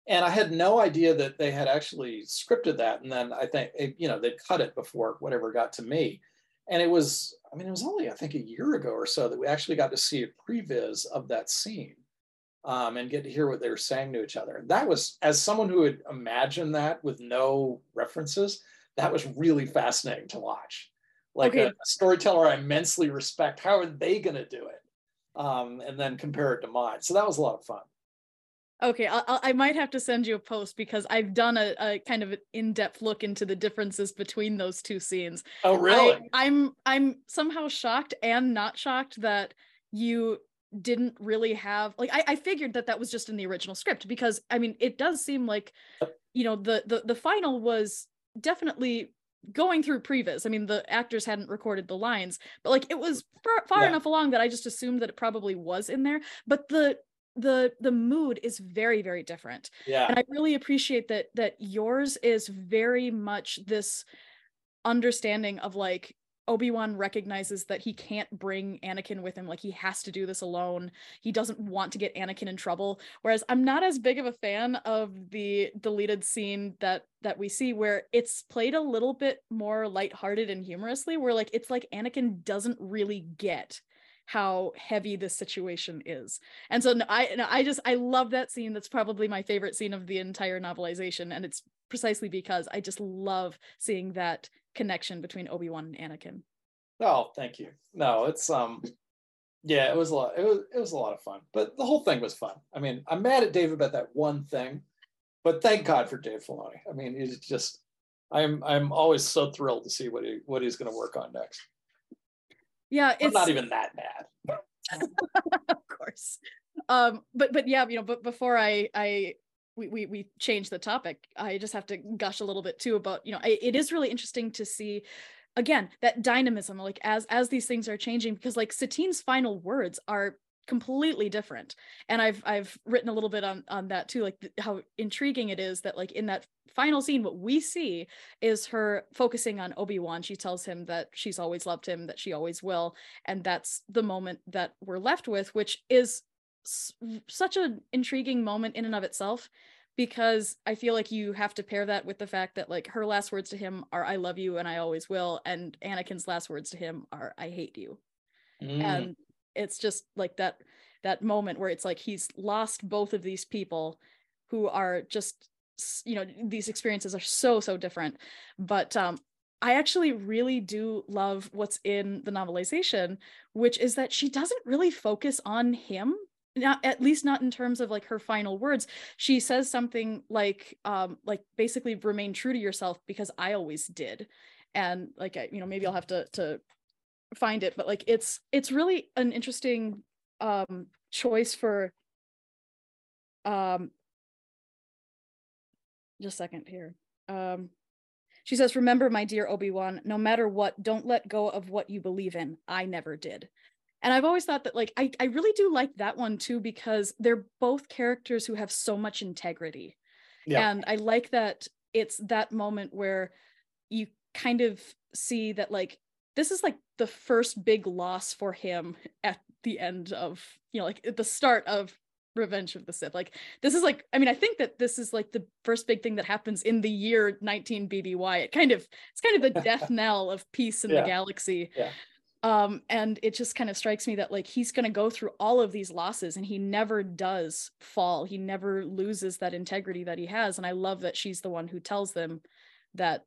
And I had no idea that they had actually scripted that. And then I think, it, you know, they cut it before whatever got to me. And it was, I mean, it was only, I think, a year ago or so that we actually got to see a previs of that scene um, and get to hear what they were saying to each other. And that was, as someone who had imagined that with no references, that was really fascinating to watch like okay. a, storyteller I immensely respect. How are they going to do it? Um, and then compare it to mine. So that was a lot of fun. Okay, I'll, I might have to send you a post because I've done a, a kind of an in-depth look into the differences between those two scenes. Oh, really? I, I'm I'm somehow shocked and not shocked that you didn't really have like I, I figured that that was just in the original script because I mean it does seem like you know the the the final was definitely going through previs i mean the actors hadn't recorded the lines but like it was far, far yeah. enough along that i just assumed that it probably was in there but the the the mood is very very different. Yeah. And i really appreciate that that yours is very much this understanding of like Obi-Wan recognizes that he can't bring Anakin with him like he has to do this alone. He doesn't want to get Anakin in trouble. Whereas I'm not as big of a fan of the deleted scene that that we see where it's played a little bit more lighthearted and humorously where like it's like Anakin doesn't really get how heavy this situation is. And so I I just I love that scene. That's probably my favorite scene of the entire novelization and it's precisely because I just love seeing that connection between Obi-Wan and Anakin. Oh, thank you. No, it's um yeah, it was a lot it was it was a lot of fun. But the whole thing was fun. I mean, I'm mad at Dave about that one thing, but thank God for Dave Filoni. I mean, it's just I'm I'm always so thrilled to see what he what he's going to work on next. Yeah, it's I'm not even that bad. of course. Um, but but yeah, you know, but before I I we, we we change the topic, I just have to gush a little bit too about you know it is really interesting to see again that dynamism like as as these things are changing because like Satine's final words are completely different. And i've i've written a little bit on on that too like th- how intriguing it is that like in that final scene what we see is her focusing on obi-wan. She tells him that she's always loved him that she always will and that's the moment that we're left with which is s- such an intriguing moment in and of itself because i feel like you have to pair that with the fact that like her last words to him are i love you and i always will and anakin's last words to him are i hate you mm. and it's just like that that moment where it's like he's lost both of these people who are just you know these experiences are so so different but um I actually really do love what's in the novelization, which is that she doesn't really focus on him. Not at least not in terms of like her final words. She says something like um like basically remain true to yourself because I always did. And like I, you know, maybe I'll have to to find it, but like it's it's really an interesting um choice for um just a second here. Um she says, Remember, my dear Obi-Wan, no matter what, don't let go of what you believe in. I never did. And I've always thought that like I, I really do like that one too, because they're both characters who have so much integrity. Yeah. And I like that it's that moment where you kind of see that like this is like the first big loss for him at the end of you know like at the start of revenge of the sith like this is like i mean i think that this is like the first big thing that happens in the year 19 bby it kind of it's kind of the death knell of peace in yeah. the galaxy yeah. Um and it just kind of strikes me that like he's going to go through all of these losses and he never does fall. He never loses that integrity that he has and i love that she's the one who tells them that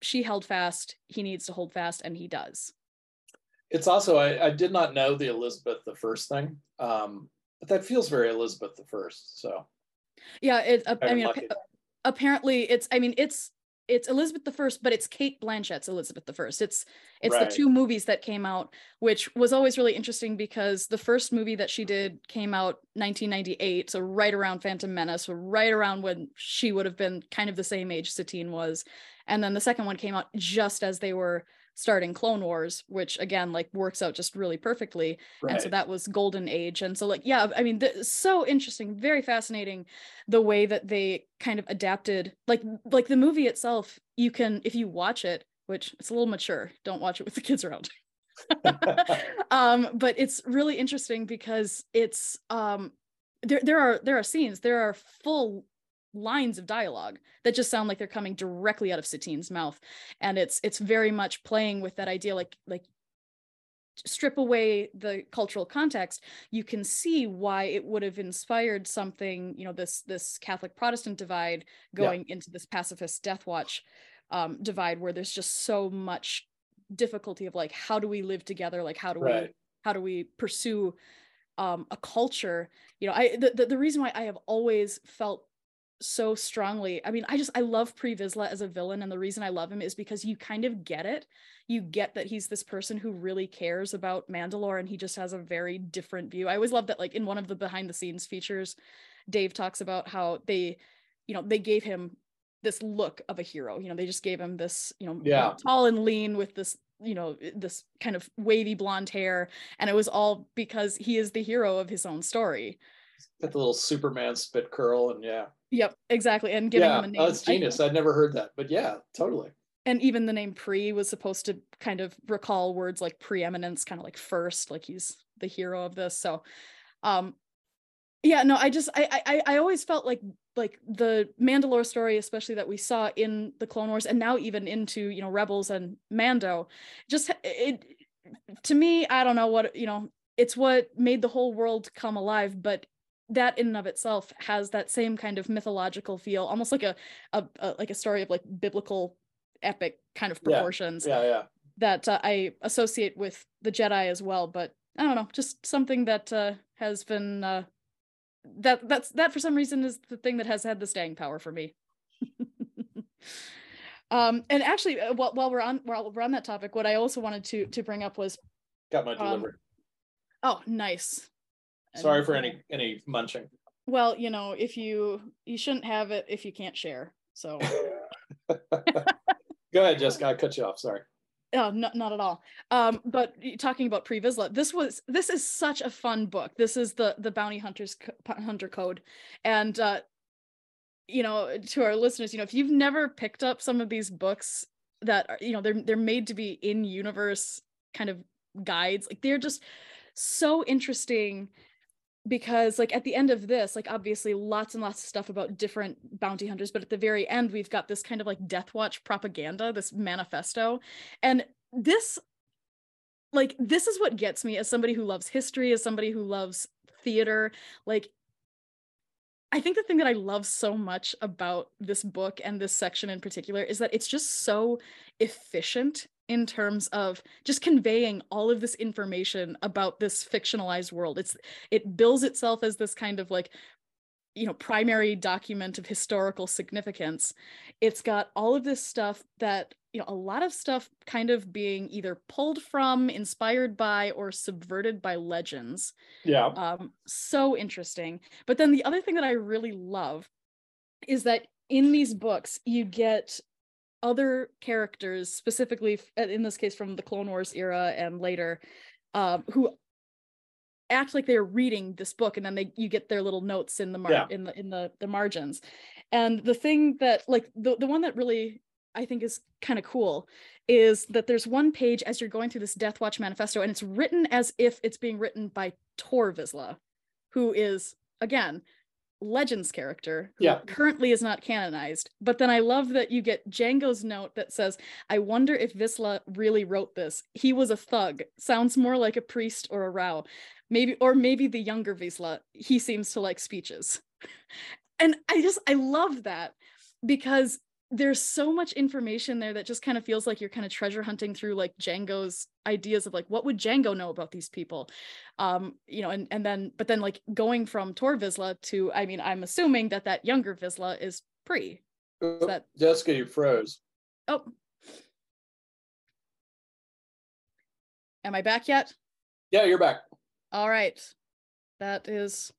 she held fast he needs to hold fast and he does. It's also I, I did not know the elizabeth the first thing um but that feels very elizabeth the first so. Yeah it uh, i mean apparently it's i mean it's it's Elizabeth the First, but it's Cate Blanchett's Elizabeth the First. It's it's right. the two movies that came out, which was always really interesting because the first movie that she did came out 1998, so right around Phantom Menace, so right around when she would have been kind of the same age Satine was, and then the second one came out just as they were starting clone wars which again like works out just really perfectly right. and so that was golden age and so like yeah i mean th- so interesting very fascinating the way that they kind of adapted like like the movie itself you can if you watch it which it's a little mature don't watch it with the kids around um but it's really interesting because it's um there there are there are scenes there are full lines of dialogue that just sound like they're coming directly out of Satine's mouth and it's it's very much playing with that idea like like strip away the cultural context you can see why it would have inspired something you know this this catholic protestant divide going yeah. into this pacifist death watch um, divide where there's just so much difficulty of like how do we live together like how do right. we how do we pursue um, a culture you know i the, the, the reason why i have always felt so strongly. I mean, I just I love Pre Vizsla as a villain, and the reason I love him is because you kind of get it. You get that he's this person who really cares about Mandalore, and he just has a very different view. I always love that, like in one of the behind the scenes features, Dave talks about how they, you know, they gave him this look of a hero. You know, they just gave him this, you know, yeah. tall and lean with this you know this kind of wavy blonde hair and it was all because he is the hero of his own story got the little superman spit curl and yeah Yep, exactly. And giving yeah, him a name. Oh, that's genius. I, would never heard that. But yeah, totally. And even the name Pre was supposed to kind of recall words like preeminence, kind of like first, like he's the hero of this. So um yeah, no, I just I I I always felt like like the Mandalore story, especially that we saw in the Clone Wars and now even into, you know, Rebels and Mando, just it to me, I don't know what, you know, it's what made the whole world come alive, but that in and of itself has that same kind of mythological feel almost like a, a, a like a story of like biblical epic kind of proportions yeah yeah, yeah. that uh, i associate with the jedi as well but i don't know just something that uh, has been uh, that that's that for some reason is the thing that has had the staying power for me Um, and actually, uh, while, while we're on while we're on that topic, what I also wanted to to bring up was got my delivery. Um, oh, nice. Sorry for any any munching. Well, you know, if you you shouldn't have it if you can't share. So. Go ahead, Jessica. I cut you off. Sorry. Oh, not, not at all. Um, but talking about Pre Vizsla, this was this is such a fun book. This is the the Bounty Hunters Hunter Code, and uh, you know, to our listeners, you know, if you've never picked up some of these books that are, you know, they're they're made to be in universe kind of guides, like they're just so interesting because like at the end of this like obviously lots and lots of stuff about different bounty hunters but at the very end we've got this kind of like death watch propaganda this manifesto. And this like this is what gets me as somebody who loves history as somebody who loves theater. Like I think the thing that I love so much about this book and this section in particular is that it's just so efficient in terms of just conveying all of this information about this fictionalized world. It's it bills itself as this kind of like you know primary document of historical significance. It's got all of this stuff that you know a lot of stuff kind of being either pulled from, inspired by or subverted by legends. Yeah. Um so interesting. But then the other thing that I really love is that in these books you get other characters, specifically in this case from the Clone Wars era and later, uh, who act like they're reading this book, and then they you get their little notes in the mar- yeah. in the in the the margins. And the thing that like the the one that really I think is kind of cool is that there's one page as you're going through this Death Watch manifesto, and it's written as if it's being written by Tor Vizsla, who is again Legends character who yeah. currently is not canonized. But then I love that you get Jango's note that says, I wonder if Vizsla really wrote this. He was a thug. Sounds more like a priest or a Rau. Maybe or maybe the younger Vizsla, He seems to like speeches. and I just I love that because there's so much information there that just kind of feels like you're kind of treasure hunting through like Jango's ideas of like what would Jango know about these people, um, you know, and and then but then like going from Tor Vizsla to I mean I'm assuming that that younger Vizsla is Pre. Oh, that Jessica, you froze. Oh, am I back yet? Yeah, you're back. All right, that is.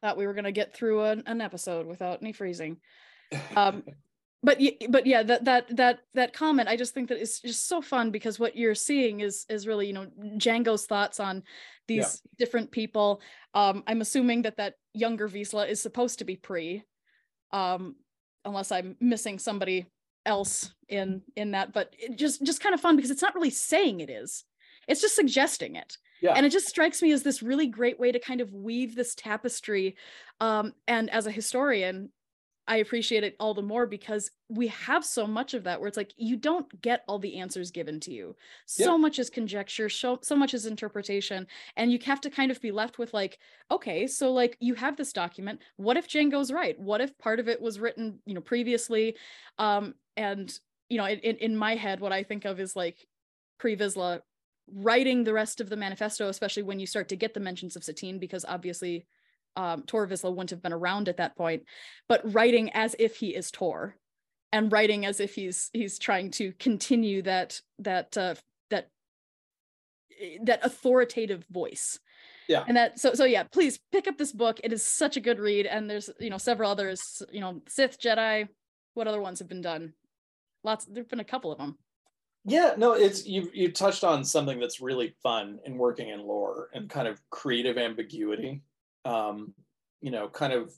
Thought we were gonna get through an, an episode without any freezing. Um, but but yeah that that that that comment i just think that is just so fun because what you're seeing is is really you know jango's thoughts on these yeah. different people um i'm assuming that that younger Vizsla is supposed to be pre um unless i'm missing somebody else in in that but it just just kind of fun because it's not really saying it is it's just suggesting it yeah. and it just strikes me as this really great way to kind of weave this tapestry um and as a historian I appreciate it all the more because we have so much of that where it's like you don't get all the answers given to you. So yeah. much is conjecture, so, so much is interpretation. And you have to kind of be left with like, okay, so like you have this document. What if Jango's right? What if part of it was written, you know, previously? Um, and you know, in, in my head, what I think of is like pre Vizsla writing the rest of the manifesto, especially when you start to get the mentions of Satine, because obviously um, Tor Vizsla wouldn't have been around at that point, but writing as if he is Tor, and writing as if he's he's trying to continue that that uh, that that authoritative voice. Yeah. And that so so yeah, please pick up this book. It is such a good read, and there's you know several others. You know, Sith, Jedi. What other ones have been done? Lots. There've been a couple of them. Yeah, no, it's you you touched on something that's really fun in working in lore and kind of creative ambiguity um, you know, kind of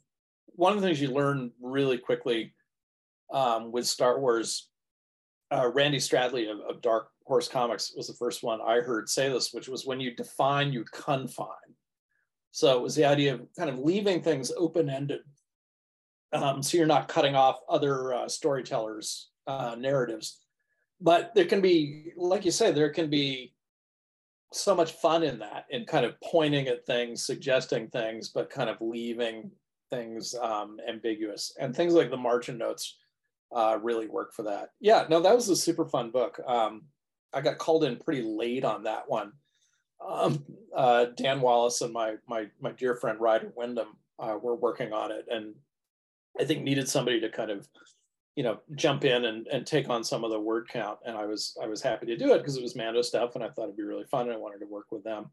one of the things you learn really quickly um, with Star Wars. Uh, Randy Stradley of, of Dark Horse Comics was the first one I heard say this, which was when you define, you confine. So it was the idea of kind of leaving things open ended. Um, so you're not cutting off other uh, storytellers' uh, narratives. But there can be, like you say, there can be so much fun in that in kind of pointing at things suggesting things but kind of leaving things um, ambiguous. And things like the margin notes uh, really work for that. Yeah no that was a super fun book. Um, i got called in pretty late on that one. Um, uh, dan wallace and my my my dear friend ryder windham uh, were working on it and i think needed somebody to kind of you know jump in and, and take on some of the word count and i was i was happy to do it because it was mando stuff and i thought it'd be really fun and i wanted to work with them.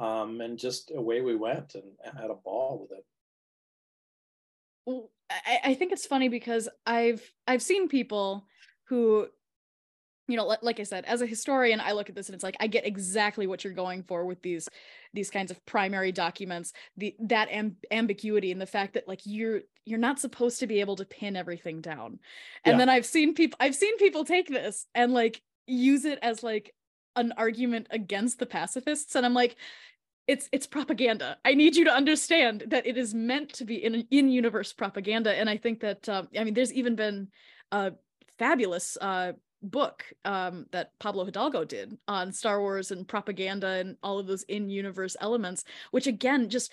Um, and just away we went and, and had a ball with it. Well, I, I think it's funny because i've i've seen people who you know like i said as a historian i look at this and it's like i get exactly what you're going for with these these kinds of primary documents the that amb- ambiguity and the fact that like you're you're not supposed to be able to pin everything down. And yeah. then i've seen people i've seen people take this and like use it as like an argument against the pacifists and i'm like it's it's propaganda. I need you to understand that it is meant to be in in universe propaganda. And i think that um, i mean there's even been a fabulous uh book um, that Pablo Hidalgo did on Star Wars and propaganda and all of those in-universe elements, which again, just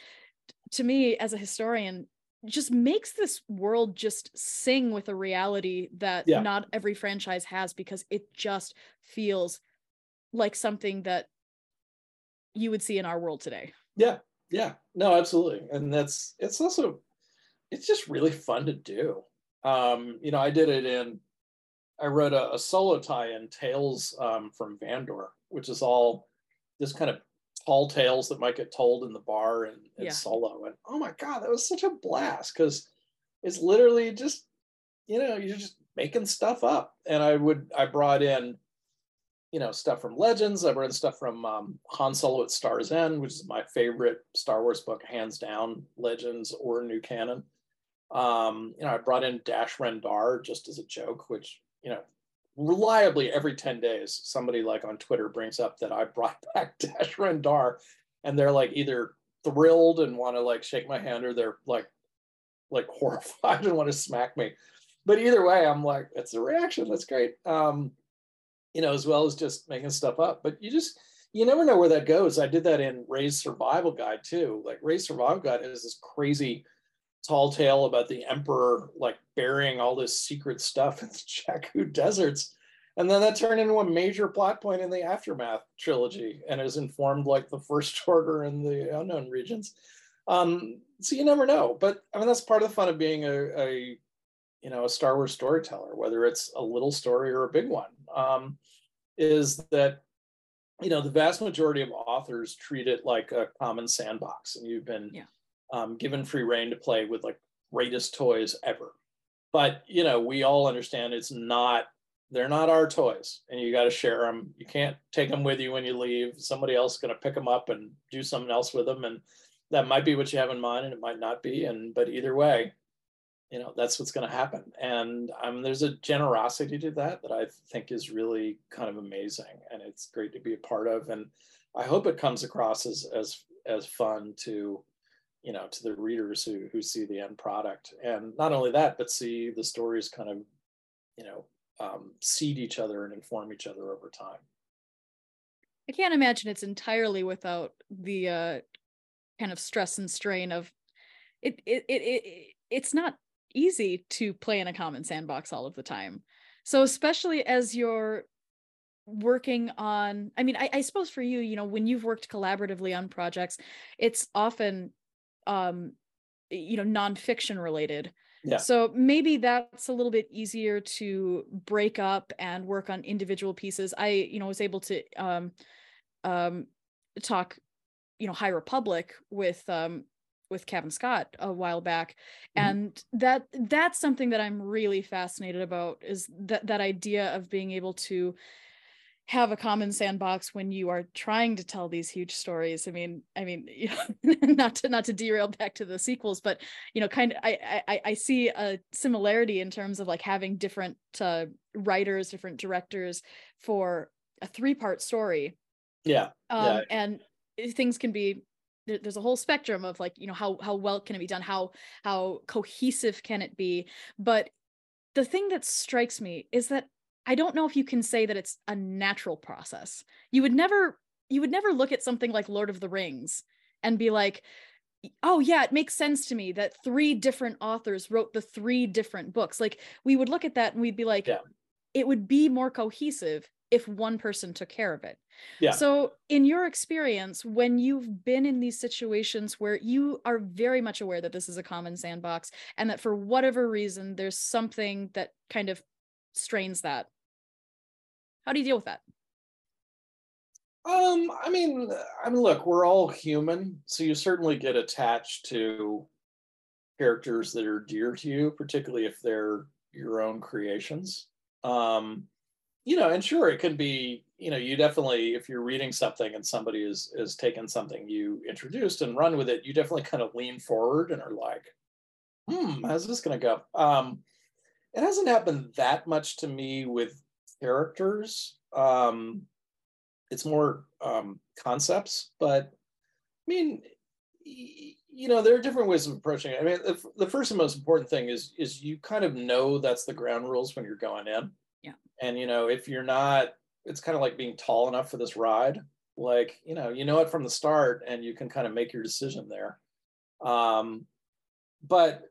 to me as a historian, just makes this world just sing with a reality that yeah. not every franchise has because it just feels like something that you would see in our world today. Yeah, yeah, no, absolutely, and that's it's also it's just really fun to do. Um, you know, I did it in I wrote a, a solo tie-in, Tales um, from Vandor, which is all this kind of tall tales that might get told in the bar and, and yeah. solo. And oh my god, that was such a blast because it's literally just you know you're just making stuff up. And I would I brought in you know stuff from Legends. I brought in stuff from um, Han Solo at Star's End, which is my favorite Star Wars book, hands down. Legends or New Canon. Um, you know, I brought in Dash Rendar just as a joke, which you know, reliably every 10 days, somebody like on Twitter brings up that I brought back Dash Rendar and they're like either thrilled and want to like shake my hand or they're like like horrified and want to smack me. But either way, I'm like, it's a reaction. That's great. Um, you know, as well as just making stuff up. But you just you never know where that goes. I did that in Rey's Survival Guide too. Like Rey's Survival Guide is this crazy tall tale about the emperor like burying all this secret stuff in the Jakku deserts. And then that turned into a major plot point in the aftermath trilogy and has informed like the first order in the unknown regions. Um, so you never know. But I mean that's part of the fun of being a, a you know a Star Wars storyteller, whether it's a little story or a big one, um, is that you know the vast majority of authors treat it like a common sandbox, and you've been yeah um, given free reign to play with like greatest toys ever. But you know, we all understand it's not they're not our toys and you got to share them you can't take them with you when you leave. Somebody else is going to pick them up and do something else with them and that might be what you have in mind and it might not be and but either way you know that's what's going to happen. And um, there's a generosity to that that i think is really kind of amazing and it's great to be a part of and i hope it comes across as as as fun to you know to the readers who who see the end product. And not only that but see the stories kind of you know um, seed each other and inform each other over time. I can't imagine it's entirely without the uh, kind of stress and strain of it it, it it it's not easy to play in a common sandbox all of the time. So especially as you're working on i mean I, I, suppose for you you know when you've worked collaboratively on projects it's often um you know nonfiction related yeah. So maybe that's a little bit easier to break up and work on individual pieces. I, you know, was able to um, um, talk, you know, High Republic with um, with Cavan Scott a while back, mm-hmm. and that that's something that I'm really fascinated about is that that idea of being able to have a common sandbox when you are trying to tell these huge stories. I mean i mean you know, not to not to derail back to the sequels but you know kind of i i, I see a similarity in terms of like having different uh, writers different directors for a three part story. Yeah, um, yeah. and things can be there's a whole spectrum of like you know how how well can it be done? How how cohesive can it be? But the thing that strikes me is that I don't know if you can say that it's a natural process. You would never you would never look at something like Lord of the Rings and be like, "Oh yeah, it makes sense to me that three different authors wrote the three different books." Like we would look at that and we'd be like, yeah. it would be more cohesive if one person took care of it. Yeah. So, in your experience, when you've been in these situations where you are very much aware that this is a common sandbox and that for whatever reason there's something that kind of strains that, how do you deal with that? Um, I mean, I mean, look, we're all human, so you certainly get attached to characters that are dear to you, particularly if they're your own creations. Um, you know, and sure, it can be, you know, you definitely, if you're reading something and somebody is is taken something you introduced and run with it, you definitely kind of lean forward and are like, hmm, how's this gonna go? Um, it hasn't happened that much to me with characters. Um, it's more um, concepts, but I mean, you know, there are different ways of approaching it. I mean, the, the first and most important thing is is you kind of know that's the ground rules when you're going in. Yeah. And you know, if you're not, it's kind of like being tall enough for this ride. Like, you know, you know it from the start, and you can kind of make your decision there. Um, but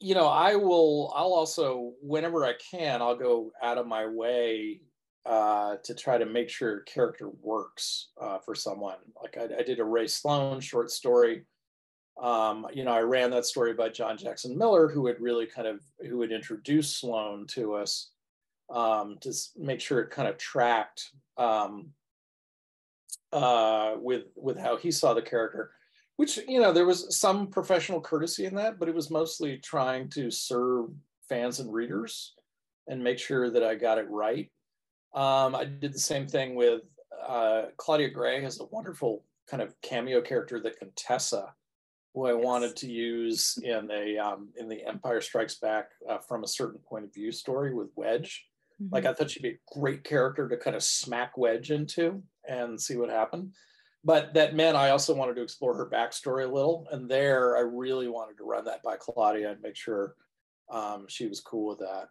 you know, I will. I'll also, whenever I can, I'll go out of my way uh, to try to make sure character works uh, for someone. Like I, I, did a Rae Sloane short story. Um, you know, I ran that story by John Jackson Miller, who had really kind of who had introduced Sloane to us um, to make sure it kind of tracked um, uh, with with how he saw the character. Which you know, there was some professional courtesy in that, but it was mostly trying to serve fans and readers and make sure that I got it right. Um, I did the same thing with uh, Claudia Gray has a wonderful kind of cameo character, the Contessa, who I yes. wanted to use in a um, in the Empire Strikes Back uh, from a certain point of view story with Wedge. Mm-hmm. Like I thought she'd be a great character to kind of smack Wedge into and see what happened. But that meant I also wanted to explore her backstory a little, and there I really wanted to run that by Claudia and make sure um, she was cool with that.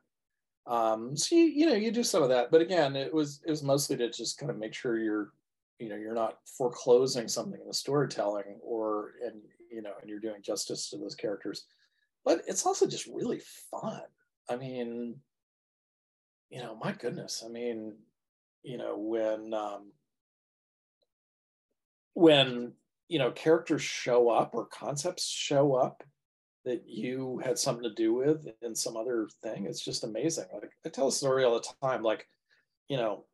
Um, so you, you know, you do some of that, but again, it was it was mostly to just kind of make sure you're, you know, you're not foreclosing something in the storytelling, or and you know, and you're doing justice to those characters. But it's also just really fun. I mean, you know, my goodness. I mean, you know, when um, when you know characters show up or concepts show up that you had something to do with in some other thing. It's just amazing. Like I tell a story all the time. Like, you know,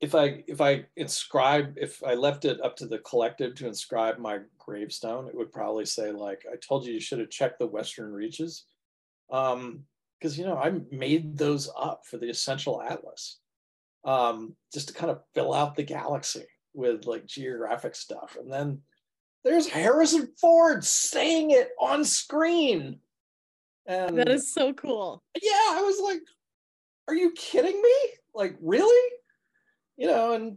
if I if I inscribe if I left it up to the collective to inscribe my gravestone, it would probably say like, "I told you you should have checked the Western Reaches," um, because you know I made those up for the Essential Atlas, um, just to kind of fill out the galaxy with like geographic stuff, and then there's Harrison Ford saying it on screen. And that is so cool. Yeah, I was like, are you kidding me? Like, really? You know, and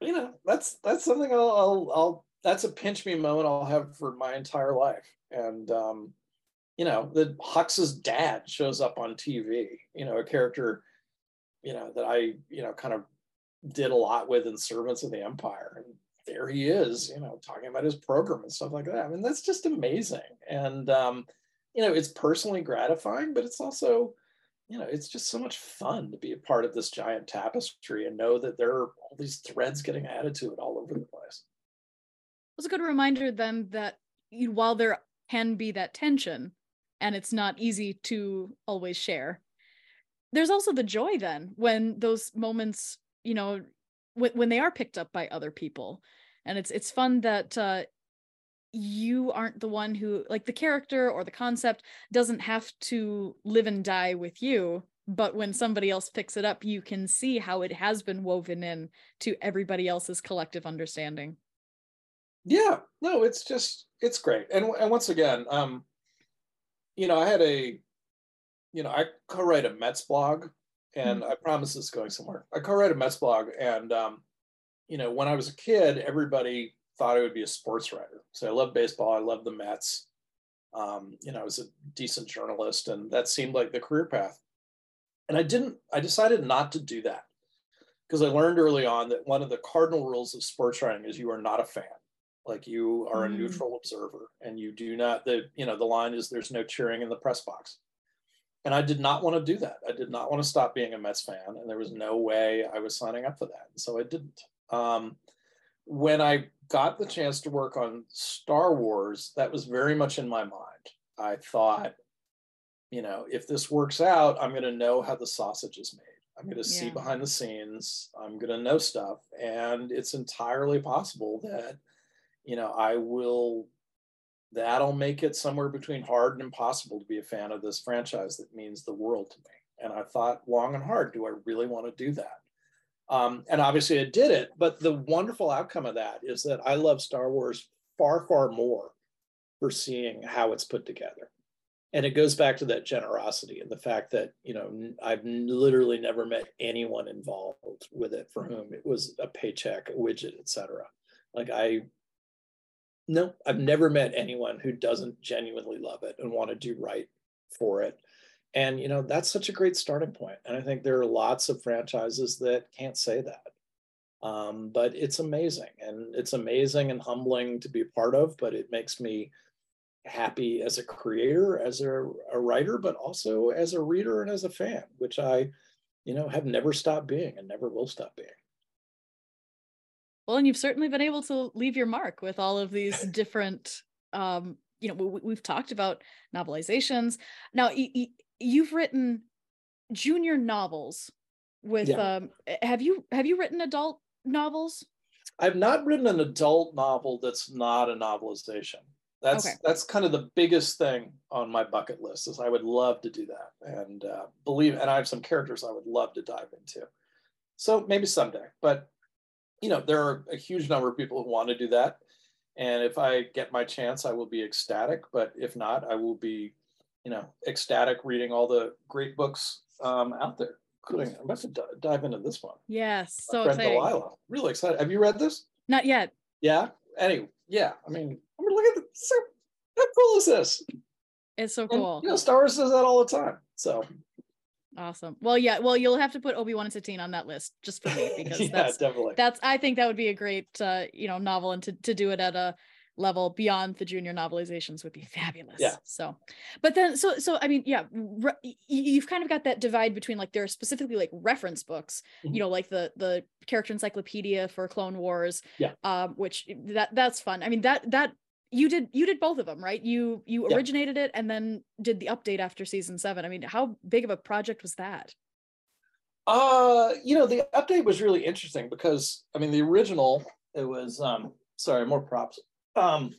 you know, that's that's something I'll, I'll, I'll that's a pinch me moment I'll have for my entire life. And um, you know, the Hux's dad shows up on TV, you know, a character, you know, that I, you know, kind of did a lot with in Servants of the Empire. And there he is, you know, talking about his program and stuff like that. I mean, that's just amazing. And, um, you know, it's personally gratifying, but it's also, you know, it's just so much fun to be a part of this giant tapestry and know that there are all these threads getting added to it all over the place. It's a good reminder then that while there can be that tension and it's not easy to always share, there's also the joy then when those moments, you know, when, when they are picked up by other people. And it's it's fun that uh you aren't the one who like the character or the concept doesn't have to live and die with you but when somebody else picks it up you can see how it has been woven in to everybody else's collective understanding. Yeah no it's just it's great. And and once again um you know i had a you know i co-write a mets blog and mm-hmm. I promise this is going somewhere. I co-write a Mets blog, and um, you know, when I was a kid, everybody thought I would be a sports writer. So I love baseball. I love the Mets. Um, you know, I was a decent journalist, and that seemed like the career path. And I didn't. I decided not to do that because I learned early on that one of the cardinal rules of sports writing is you are not a fan. Like you are a mm. neutral observer, and you do not. The you know the line is there's no cheering in the press box. And I did not want to do that. I did not want to stop being a Mets fan, and there was no way I was signing up for that. So I didn't. Um, when I got the chance to work on Star Wars, that was very much in my mind. I thought, you know, if this works out, I'm going to know how the sausage is made. I'm going to see behind the scenes. I'm going to know stuff. And it's entirely possible that, you know, I will, that'll make it somewhere between hard and impossible to be a fan of this franchise that means the world to me. And I thought long and hard, do I really want to do that? Um, and obviously it did it. But the wonderful outcome of that is that I love Star Wars far, far more for seeing how it's put together. And it goes back to that generosity and the fact that, you know, I've literally never met anyone involved with it for whom it was a paycheck, a widget, etc. Like I, no, I've never met anyone who doesn't genuinely love it and want to do right for it and you know that's such a great starting point. and i think there are lots of franchises that can't say that um, but it's amazing and it's amazing and humbling to be a part of but it makes me happy as a creator as a, a writer but also as a reader and as a fan which i you know have never stopped being and never will stop being well and you've certainly been able to leave your mark with all of these different um you know we, have talked about novelizations. Now you've written junior novels with yeah. um have you have you written adult novels? I've not written an adult novel that's not a novelization. That's okay. that's kind of the biggest thing on my bucket list is i would love to do that. And uh, believe and i have some characters i would love to dive into. So maybe someday but you know there are a huge number of people who want to do that and if i get my chance i will be ecstatic but if not i will be you know, ecstatic reading all the great books um, out there, including I'm about to d- dive into this one. Yes, so exciting. Delilah. Really excited. Have you read this? Not yet. Yeah. Anyway, yeah. I mean, I mean, look at this. How cool is this? It's so cool. And, you know, Star Wars does that all the time. So awesome. Well, yeah. Well, you'll have to put Obi Wan and Satine on that list just for me because yeah, that's definitely that's. I think that would be a great, uh, you know, novel and to to do it at a level beyond the junior novelizations would be fabulous. Yeah. So, but then, so, so, I mean, yeah, re- you've kind of got that divide between like, there are specifically like reference books, mm-hmm. you know, like the, the character encyclopedia for Clone Wars, yeah. um, which that, that's fun. I mean, that, that, you did, you did both of them, right? You, you yeah. originated it and then did the update after season seven. I mean, how big of a project was that? Uh, you know, the update was really interesting because, I mean, the original, it was, um, sorry, more props um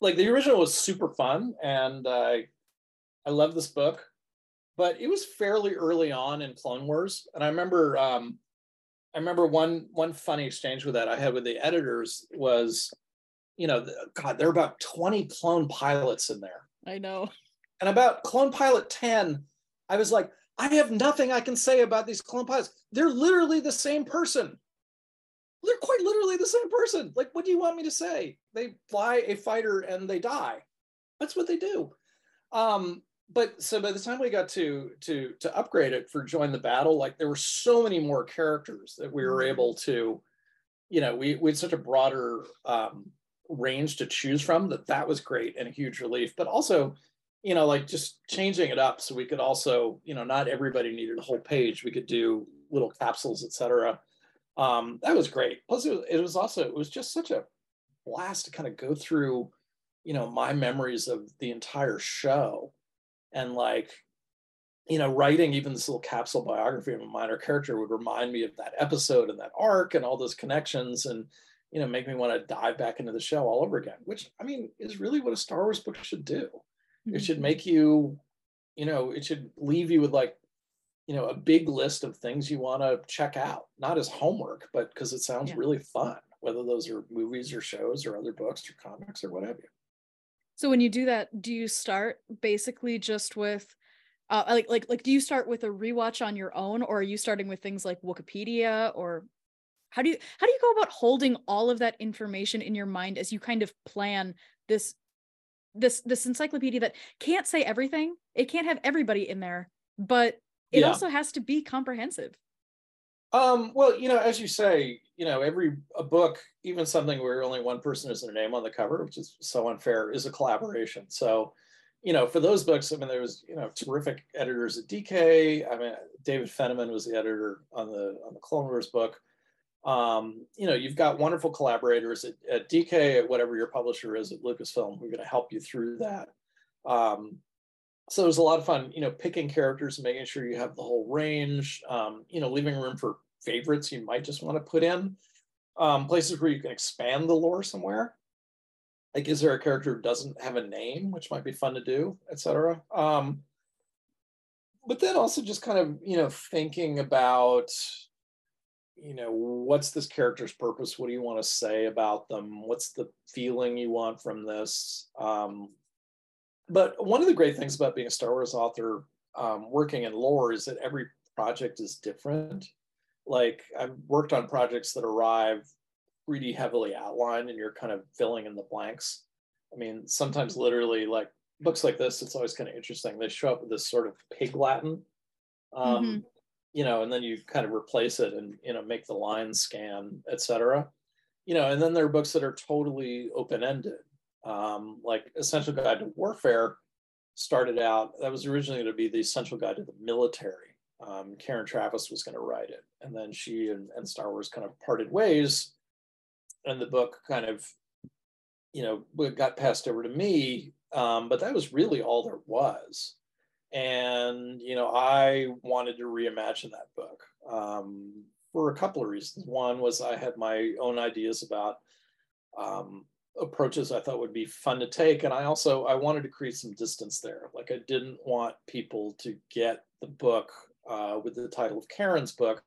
like the original was super fun and uh, I love this book, but it was fairly early on in Clone Wars. And I remember um, I remember one one funny exchange with that I had with the editors was, you know, God, there are about 20 clone pilots in there. I know. And about Clone Pilot 10, I was like, I have nothing I can say about these clone pilots. They're literally the same person they're quite literally the same person. Like, what do you want me to say? They fly a fighter and they die. That's what they do. Um, but so by the time we got to to to upgrade it for join the battle, like there were so many more characters that we were mm-hmm. able to, you know, we we had such a broader um, range to choose from that that was great and a huge relief. But also, you know, like just changing it up so we could also, you know, not everybody needed a whole page. We could do little capsules, etc um, that was great. Plus, it was, it was also it was just such a blast to kind of go through, you know, my memories of the entire show, and like, you know, writing even this little capsule biography of a minor character would remind me of that episode and that arc and all those connections, and you know, make me want to dive back into the show all over again. Which I mean is really what a Star Wars book should do. Mm-hmm. It should mm-hmm. make you, you know, it should leave you with like you know a big list of things you want to check out not as homework but because it sounds yeah. really fun whether those are movies or shows or other books or comics or whatever so when you do that do you start basically just with uh, like like like do you start with a rewatch on your own or are you starting with things like wikipedia or how do you how do you go about holding all of that information in your mind as you kind of plan this this this encyclopedia that can't say everything it can't have everybody in there but it yeah. also has to be comprehensive um, well you know as you say you know every a book even something where only one person is their name on the cover which is so unfair is a collaboration so you know, for those books, I mean, there was, you know, terrific editors at DK. I mean, David Fentiman was the editor on the on the Clone Wars book. Um, you know, you've got wonderful collaborators at, at DK, at whatever your publisher is at Lucasfilm, who are going to help you through that. Um, so it was a lot of fun, you know, picking characters and making sure you have the whole range, um, you know, leaving room for favorites you might just want to put in, um, places where you can expand the lore somewhere. Like, is there a character who doesn't have a name, which might be fun to do, etc. Um, but then also just kind of, you know, thinking about, you know, what's this character's purpose? What do you want to say about them? What's the feeling you want from this? Um, but one of the great things about being a Star Wars author um, working in lore is that every project is different. Like I've worked on projects that arrive pretty heavily outlined and you're kind of filling in the blanks. I mean, sometimes literally like books like this, it's always kind of interesting. They show up with this sort of pig Latin, um, mm-hmm. You know, and then you kind of replace it and, you know, make the line scan, etc. You know, and then there are books that are totally open-ended um, like Essential Guide to Warfare started out, that was originally going to be the Essential Guide to the Military. Um, Karen Traviss was going to write it. And then she and, and Star Wars kind of parted ways. And the book kind of, you know, got passed over to me. Um, but that was really all there was. And, you know, I wanted to reimagine that book um, for a couple of reasons. One was I had my own ideas about um, approaches I thought would be fun to take. And I also I wanted to create some distance there. Like I didn't want people to get the book uh, with the title of Karen's book,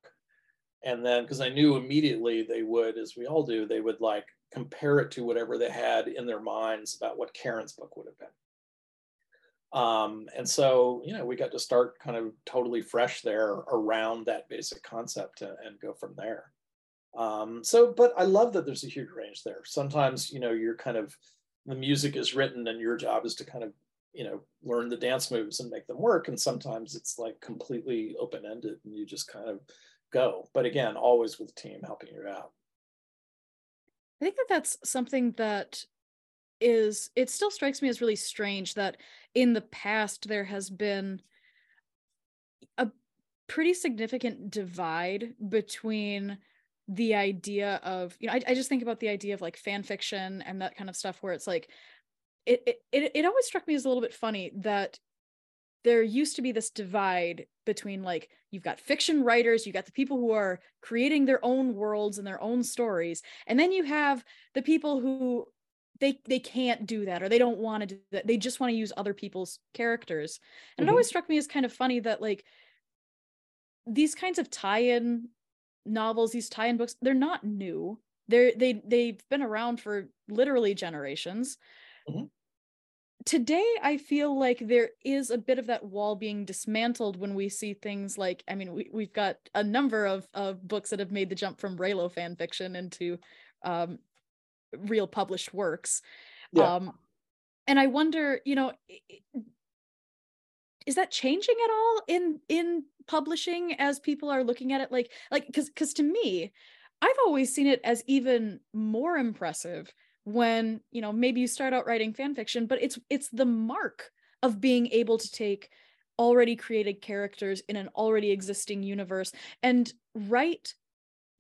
and then because I knew immediately they would, as we all do, they would like compare it to whatever they had in their minds about what Karen's book would have been. Um, and so, you know, we got to start kind of totally fresh there around that basic concept and, and go from there. Um, so, but I love that there's a huge range there. Sometimes, you know, you're kind of the music is written and your job is to kind of, you know, learn the dance moves and make them work. And sometimes it's like completely open ended and you just kind of go. But again, always with a team helping you out. I think that that's something that is, it still strikes me as really strange that in the past there has been a pretty significant divide between the idea of you know I, I just think about the idea of like fan fiction and that kind of stuff where it's like it, it it always struck me as a little bit funny that there used to be this divide between like you've got fiction writers you got the people who are creating their own worlds and their own stories and then you have the people who they they can't do that or they don't want to do that they just want to use other people's characters and mm-hmm. it always struck me as kind of funny that like these kinds of tie-in novels, these tie-in books, they're not new. They're they they've been around for literally generations. Mm-hmm. Today, I feel like there is a bit of that wall being dismantled when we see things like, I mean, we, we've got a number of, of books that have made the jump from Reylo fan fiction into um, real published works. Yeah. Um, and I wonder, you know, is that changing at all in in publishing as people are looking at it like like because because to me i've always seen it as even more impressive when you know maybe you start out writing fan fiction but it's it's the mark of being able to take already created characters in an already existing universe and write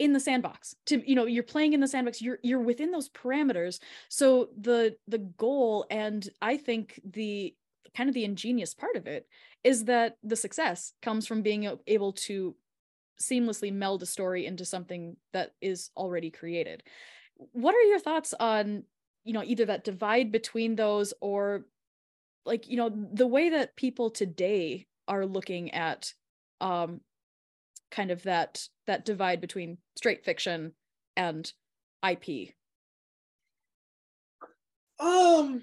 in the sandbox to you know you're playing in the sandbox you're you're within those parameters. So the the goal and i think the kind of the ingenious part of it is that the success comes from being able to seamlessly meld a story into something that is already created. What are your thoughts on you know either that divide between those or like you know the way that people today are looking at um kind of that that divide between straight fiction and ip um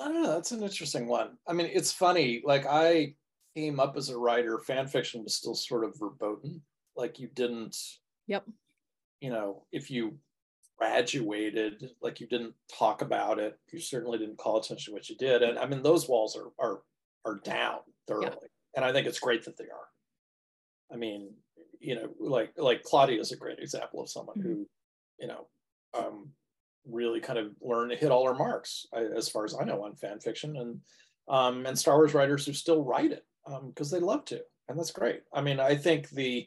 I don't know. That's an interesting one. I mean, it's funny. Like I came up as a writer, fan fiction was still sort of verboten. Like you didn't. Yep. You know, if you graduated, like you didn't talk about it. You certainly didn't call attention to what you did. And I mean, those walls are are are down thoroughly. Yeah. And I think it's great that they are. I mean, you know, like like Claudia is a great example of someone mm-hmm. who, you know, um, really kind of learned to hit all our marks, as far as I know, on fan fiction and um, and Star Wars writers who still write it because um, they love to, and that's great. I mean, I think the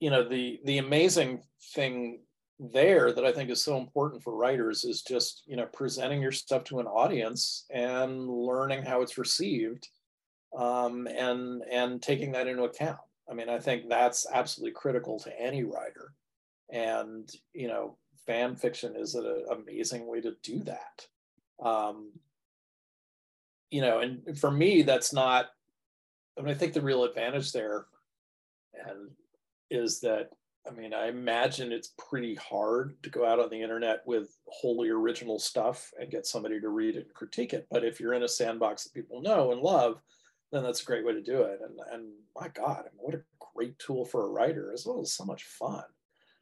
you know the the amazing thing there that I think is so important for writers is just you know presenting your stuff to an audience and learning how it's received um, and and taking that into account. I mean, I think that's absolutely critical to any writer, and you know, fan fiction is an amazing way to do that. Um, you know, and for me, that's not. I mean, I think the real advantage there, and is that I mean, I imagine it's pretty hard to go out on the internet with wholly original stuff and get somebody to read it and critique it. But if you're in a sandbox that people know and love, then that's a great way to do it. And and my God, I mean, what a great tool for a writer as well as so much fun.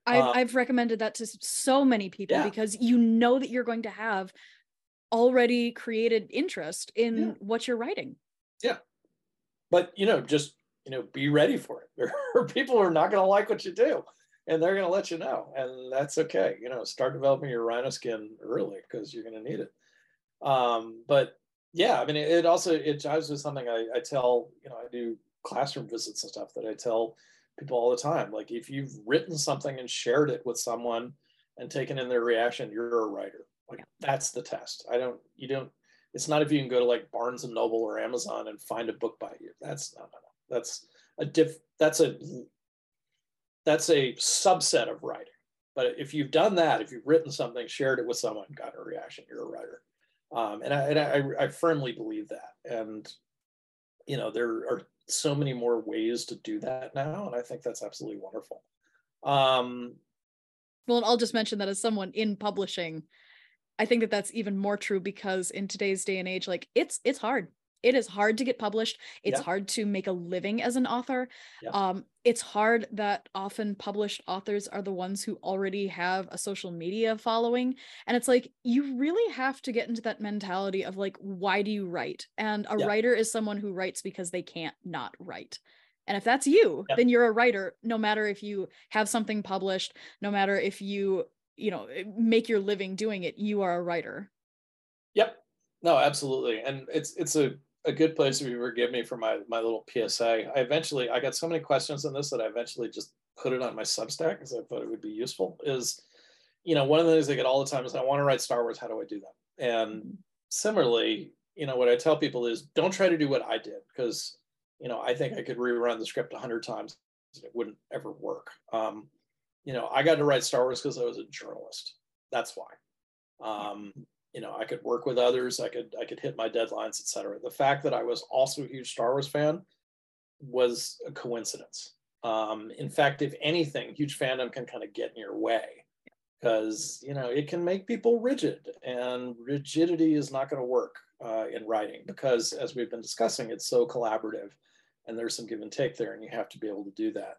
I've, um, I've recommended that to so many people yeah. because you know that you're going to have already created interest in yeah. what you're writing. Yeah. But, you know, just, you know, be ready for it. There are people who are not going to like what you do and they're going to let you know. And that's okay. You know, start developing your rhino skin early because you're going to need it. Um, but yeah, I mean, it, it also it jives with something I, I tell. You know, I do classroom visits and stuff that I tell people all the time. Like, if you've written something and shared it with someone and taken in their reaction, you're a writer. Like, that's the test. I don't. You don't. It's not if you can go to like Barnes and Noble or Amazon and find a book by you. That's no, no, no. That's a diff. That's a that's a subset of writing. But if you've done that, if you've written something, shared it with someone, got a reaction, you're a writer. Um, and I, and I, I firmly believe that. And, you know, there are so many more ways to do that now. And I think that's absolutely wonderful. Um, well, and I'll just mention that as someone in publishing, I think that that's even more true because in today's day and age, like it's it's hard it is hard to get published. It's yeah. hard to make a living as an author. Yeah. um, it's hard that often published authors are the ones who already have a social media following. And it's like you really have to get into that mentality of like why do you write? And a yeah. writer is someone who writes because they can't not write. And if that's you then you're a writer no matter if you have something published no matter if you you know make your living doing it you are a writer. Yep. No absolutely. And it's it's a a good place if you forgive me for my my little PSA. I eventually I got so many questions on this that I eventually just put it on my Substack because I thought it would be useful. Is you know one of the things I get all the time is I want to write Star Wars. How do I do that? And mm-hmm. similarly, you know what I tell people is don't try to do what I did because you know I think I could rerun the script a hundred times and it wouldn't ever work. Um, you know I got to write Star Wars because I was a journalist. That's why. Um, you know, I could work with others, I could I could hit my deadlines, etc. The fact that I was also a huge Star Wars fan was a coincidence. Um, in fact, if anything, huge fandom can kind of get in your way because you know it can make people rigid, and rigidity is not going to work uh, in writing because, as we've been discussing, it's so collaborative, and there's some give and take there, and you have to be able to do that.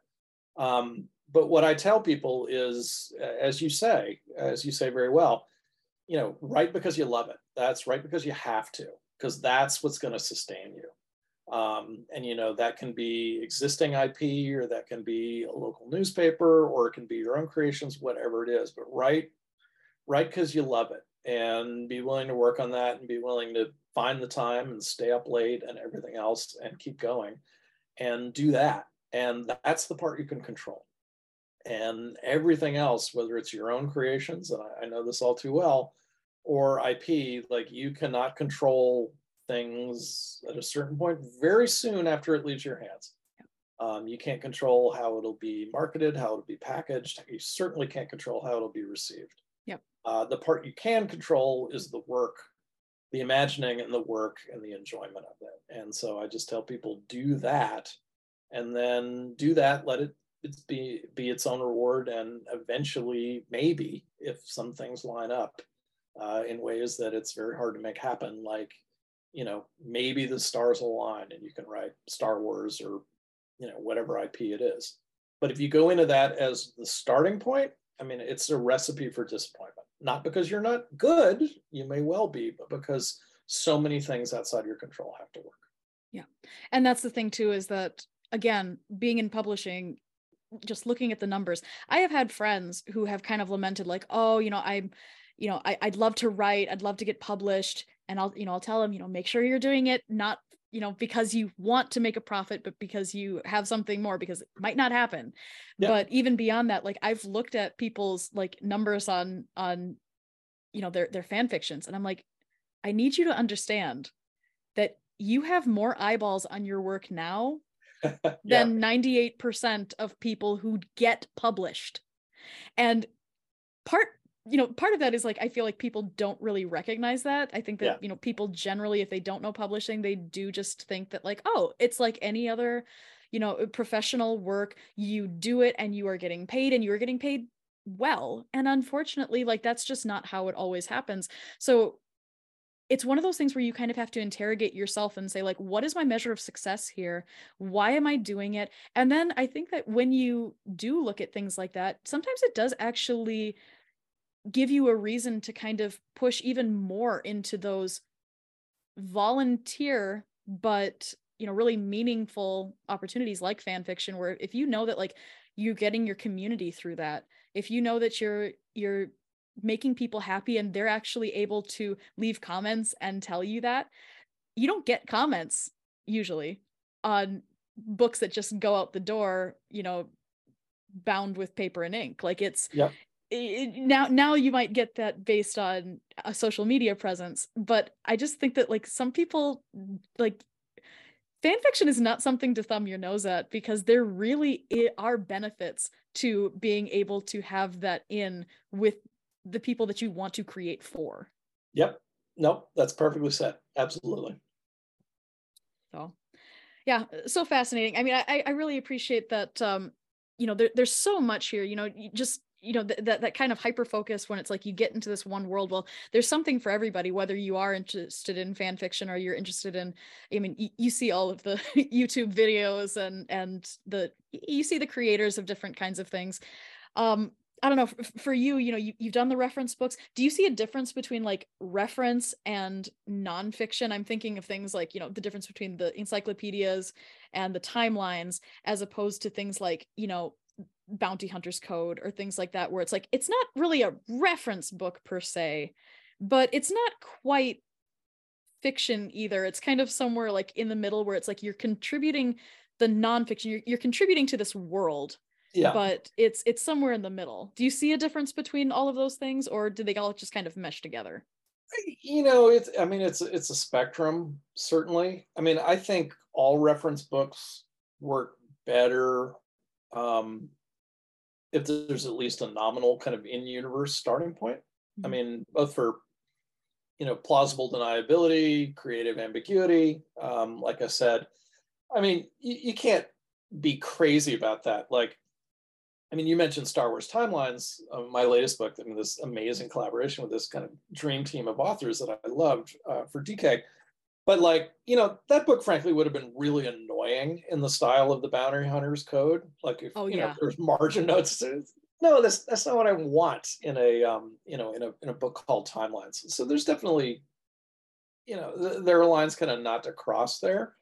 Um, but what I tell people is, as you say, as you say very well, you know, write because you love it. That's right because you have to, because that's what's going to sustain you. Um, and you know that can be existing IP, or that can be a local newspaper, or it can be your own creations, whatever it is. But write, write because you love it, and be willing to work on that, and be willing to find the time and stay up late and everything else, and keep going, and do that. And that's the part you can control and everything else, whether it's your own creations, and I, I, know this all too well, or IP, like you cannot control things at a certain point very soon after it leaves your hands. Um, you can't control how it'll be marketed, how it'll be packaged. You certainly can't control how it'll be received. Yep. Uh, the part you can control is the work, the imagining and the work and the enjoyment of it. And so I just tell people do that and then do that, let it it's be be its own reward and eventually maybe if some things line up uh, in ways that it's very hard to make happen like you know maybe the stars align and you can write star wars or you know whatever ip it is. But if you go into that as the starting point i mean it's a recipe for disappointment. Not because you're not good you may well be but because so many things outside your control have to work. Yeah. And that's the thing too is that again being in publishing just looking at the numbers i have had friends who have kind of lamented like oh you know i'm you know I, i'd love to write i'd love to get published and i'll you know i'll tell them you know make sure you're doing it not you know because you want to make a profit but because you have something more because it might not happen yep. but even beyond that like i've looked at people's like numbers on on you know their their fan fictions and i'm like i need you to understand that you have more eyeballs on your work now than 98% of people who get published. And part you know part of that is like i feel like people don't really recognize that. I think that yeah. you know people generally if they don't know publishing they do just think that like oh it's like any other you know professional work. You do it and you are getting paid and you are getting paid well. And unfortunately like that's just not how it always happens. So it's one of those things where you kind of have to interrogate yourself and say like what is my measure of success here? Why am i doing it? And then i think that when you do look at things like that sometimes it does actually give you a reason to kind of push even more into those volunteer but you know really meaningful opportunities like fan fiction where if you know that like you're getting your community through that if you know that you're you're making people happy and they're actually able to leave comments and tell you that you don't get comments usually on books that just go out the door you know bound with paper and ink. Like it's yeah now now you might get that based on a social media presence but i just think that like some people like fan fiction is not something to thumb your nose at because there really are benefits to being able to have that in with the people that you want to create for. Yep. Nope. That's perfectly said absolutely. So yeah so fascinating. I mean i i really appreciate that um you know there, there's so much here you know just you know th- that that kind of hyper focus when it's like you get into this one world. Well there's something for everybody whether you are interested in fan fiction or you're interested in i mean y- you see all of the youtube videos and and the you see the creators of different kinds of things. Um I don't know for, you, you know, you, you've done the reference books. Do you see a difference between like reference and nonfiction? I'm thinking of things like, you know, the difference between the encyclopedias and the timelines, as opposed to things like, you know, bounty hunters code or things like that where it's like it's not really a reference book per se but it's not quite fiction either it's kind of somewhere like in the middle where it's like you're contributing the nonfiction you're, you're contributing to this world yeah but it's it's somewhere in the middle do you see a difference between all of those things or do they all just kind of mesh together you know it's i mean it's it's a spectrum certainly i mean i think all reference books work better um if there's at least a nominal kind of in-universe starting point. Mm-hmm. I mean, both for you know plausible deniability, creative ambiguity. Um, like I said, I mean, you, you can't be crazy about that. Like, I mean, you mentioned Star Wars timelines. Uh, my latest book, I mean, this amazing collaboration with this kind of dream team of authors that I loved uh, for DK but like you know that book frankly would have been really annoying in the style of the Bounty hunters code like if oh, you yeah. know there's margin notes no that's that's not what i want in a um you know in a in a book called timelines so there's definitely you know th- there are lines kind of not to cross there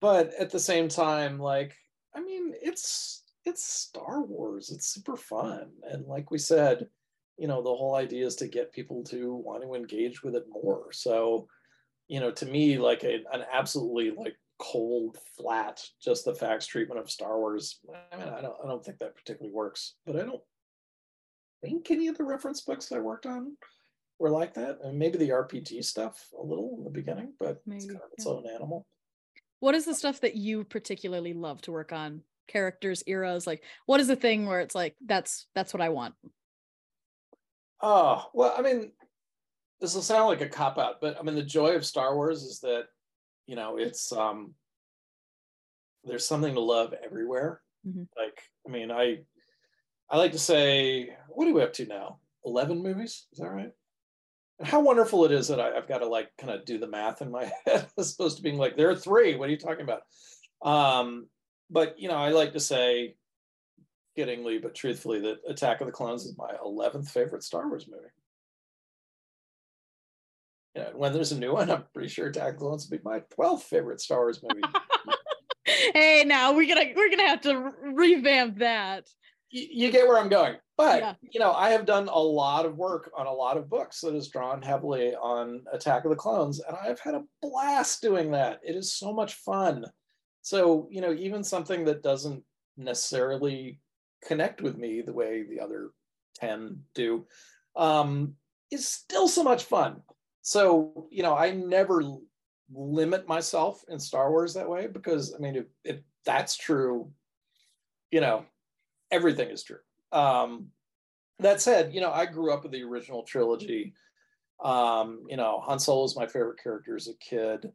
but at the same time like i mean it's it's star wars it's super fun and like we said you know the whole idea is to get people to want to engage with it more so you know, to me, like a, an absolutely like cold, flat, just the facts treatment of Star Wars. I mean, I don't, I don't think that particularly works. But I don't think any of the reference books I worked on were like that. And maybe the RPG stuff a little in the beginning, but maybe, it's kind of its yeah. own animal. What is the stuff that you particularly love to work on? Characters, eras, like what is the thing where it's like that's that's what I want? Oh, well, I mean, this will sound like a cop out, but I mean the joy of Star Wars is that you know it's um there's something to love everywhere. Mm-hmm. Like I mean I I like to say what are we up to now? Eleven movies? Is that right? And how wonderful it is that I, have got to like kind of do the math in my head as opposed to being like there are three. What are you talking about? Um, but you know I like to say kiddingly but truthfully that Attack of the Clones is my 11th favorite Star Wars movie you know, when there's a new one, I'm pretty sure Attack of the Clones will be my 12th favorite Star Wars movie. hey, now we're gonna we're gonna have to revamp that. you get where I'm going. But yeah. you know, I have done a lot of work on a lot of books that is drawn heavily on Attack of the Clones, and I've had a blast doing that. It is so much fun. So, you know, even something that doesn't necessarily connect with me the way the other 10 do um, is still so much fun. So, you know, I never limit myself in Star Wars that way because, I mean, if, if that's true, you know, everything is true. Um, that said, you know, I grew up with the original trilogy. Um, you know, Han Solo is my favorite character as a kid.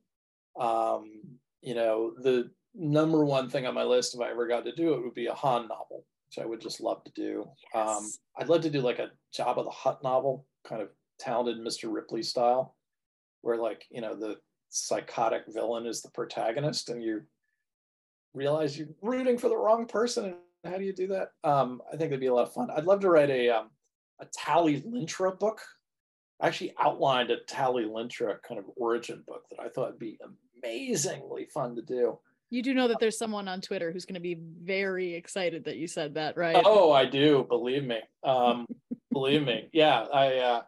Um, you know, the number one thing on my list, if I ever got to do it, would be a Han novel, which I would just love to do. Um, yes. Um, I'd love to do like a Jabba the Hutt novel, kind of talented Mr. Ripley style, where like, you know, the psychotic villain is the protagonist and you realize you're rooting for the wrong person And how do you do that? Um, I think it'd be a lot of fun. I'd love to write a um, a Tallie Lintra book. I actually outlined a Tallie Lintra kind of origin book that I thought would be amazingly fun to do. You do know that there's someone on Twitter who's going to be very excited that you said that, right? Oh, I do. Believe me. Um, believe me. Yeah, I. Uh,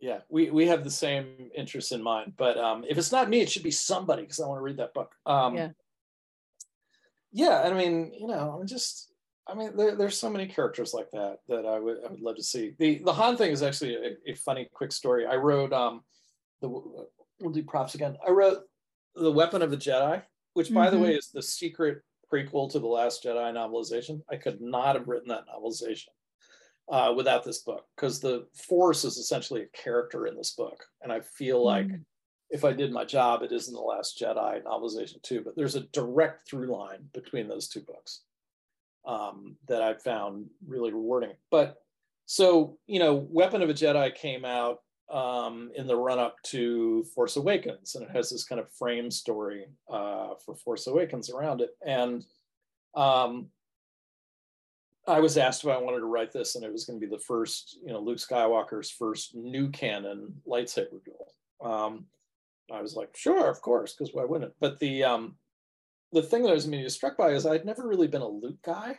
yeah, we we have the same interests in mind. But um, if it's not me, it should be somebody because I want to read that book. Um, yeah yeah, I mean, you know, I'm just, I mean, there, there's so many characters like that that I would I would love to see. The the Han thing is actually a, a funny, quick story. I wrote um the we'll do props again. I wrote the Weapon of the Jedi, which by mm-hmm. the way is the secret prequel to the Last Jedi novelization. I could not have written that novelization uh, without this book because the Force is essentially a character in this book, and I feel like. Mm if I did my job, it is in the Last Jedi novelization too. But there's a direct through line between those two books um, that I found really rewarding. But so you know, Weapon of a Jedi came out um, in the run up to Force Awakens, and it has this kind of frame story uh, for Force Awakens around it. And um, I was asked if I wanted to write this, and it was going to be the first, you know, Luke Skywalker's first new canon lightsaber duel. Um, I was like, sure, of course, because why wouldn't it? But the um, the thing that I was immediately struck by is I'd never really been a Luke guy.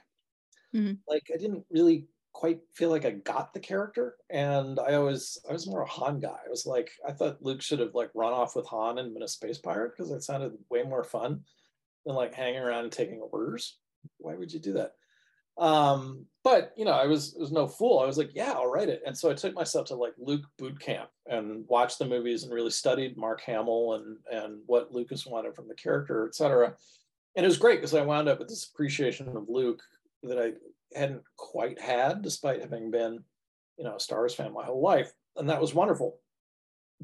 Mm-hmm. Like I didn't really quite feel like I got the character, and I always I was more a Han guy. I was like, I thought Luke should have like run off with Han and been a space pirate because it sounded way more fun than like hanging around and taking orders. Why would you do that? Um, but you know, I was was no fool. I was like, yeah, I'll write it. And so I took myself to like Luke boot camp and watched the movies and really studied Mark Hamill and and what Lucas wanted from the character, et cetera. And it was great because I wound up with this appreciation of Luke that I hadn't quite had, despite having been, you know, a Star Wars fan my whole life. And that was wonderful.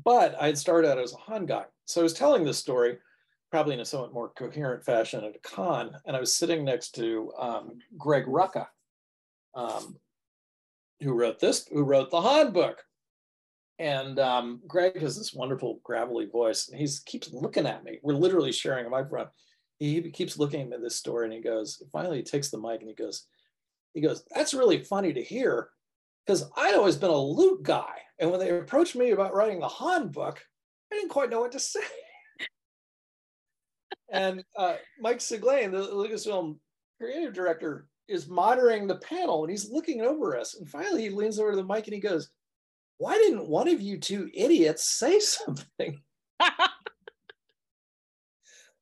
But I had started out as a Han guy. So I was telling this story probably in a somewhat more coherent fashion at a con, and I was sitting next to um, Greg Rucka, um, who wrote this, who wrote the Han book. And um, Greg has this wonderful gravelly voice, and he keeps looking at me. We're literally sharing a microphone. He keeps looking at this story, and he goes. Finally, he takes the mic and he goes, he goes, "That's really funny to hear, because I'd always been a Luke guy, and when they approached me about writing the Han book, I didn't quite know what to say." and uh, Mike Siglain, the Lucasfilm creative director, is monitoring the panel and he's looking over us. And finally, he leans over to the mic and he goes, Why didn't one of you two idiots say something?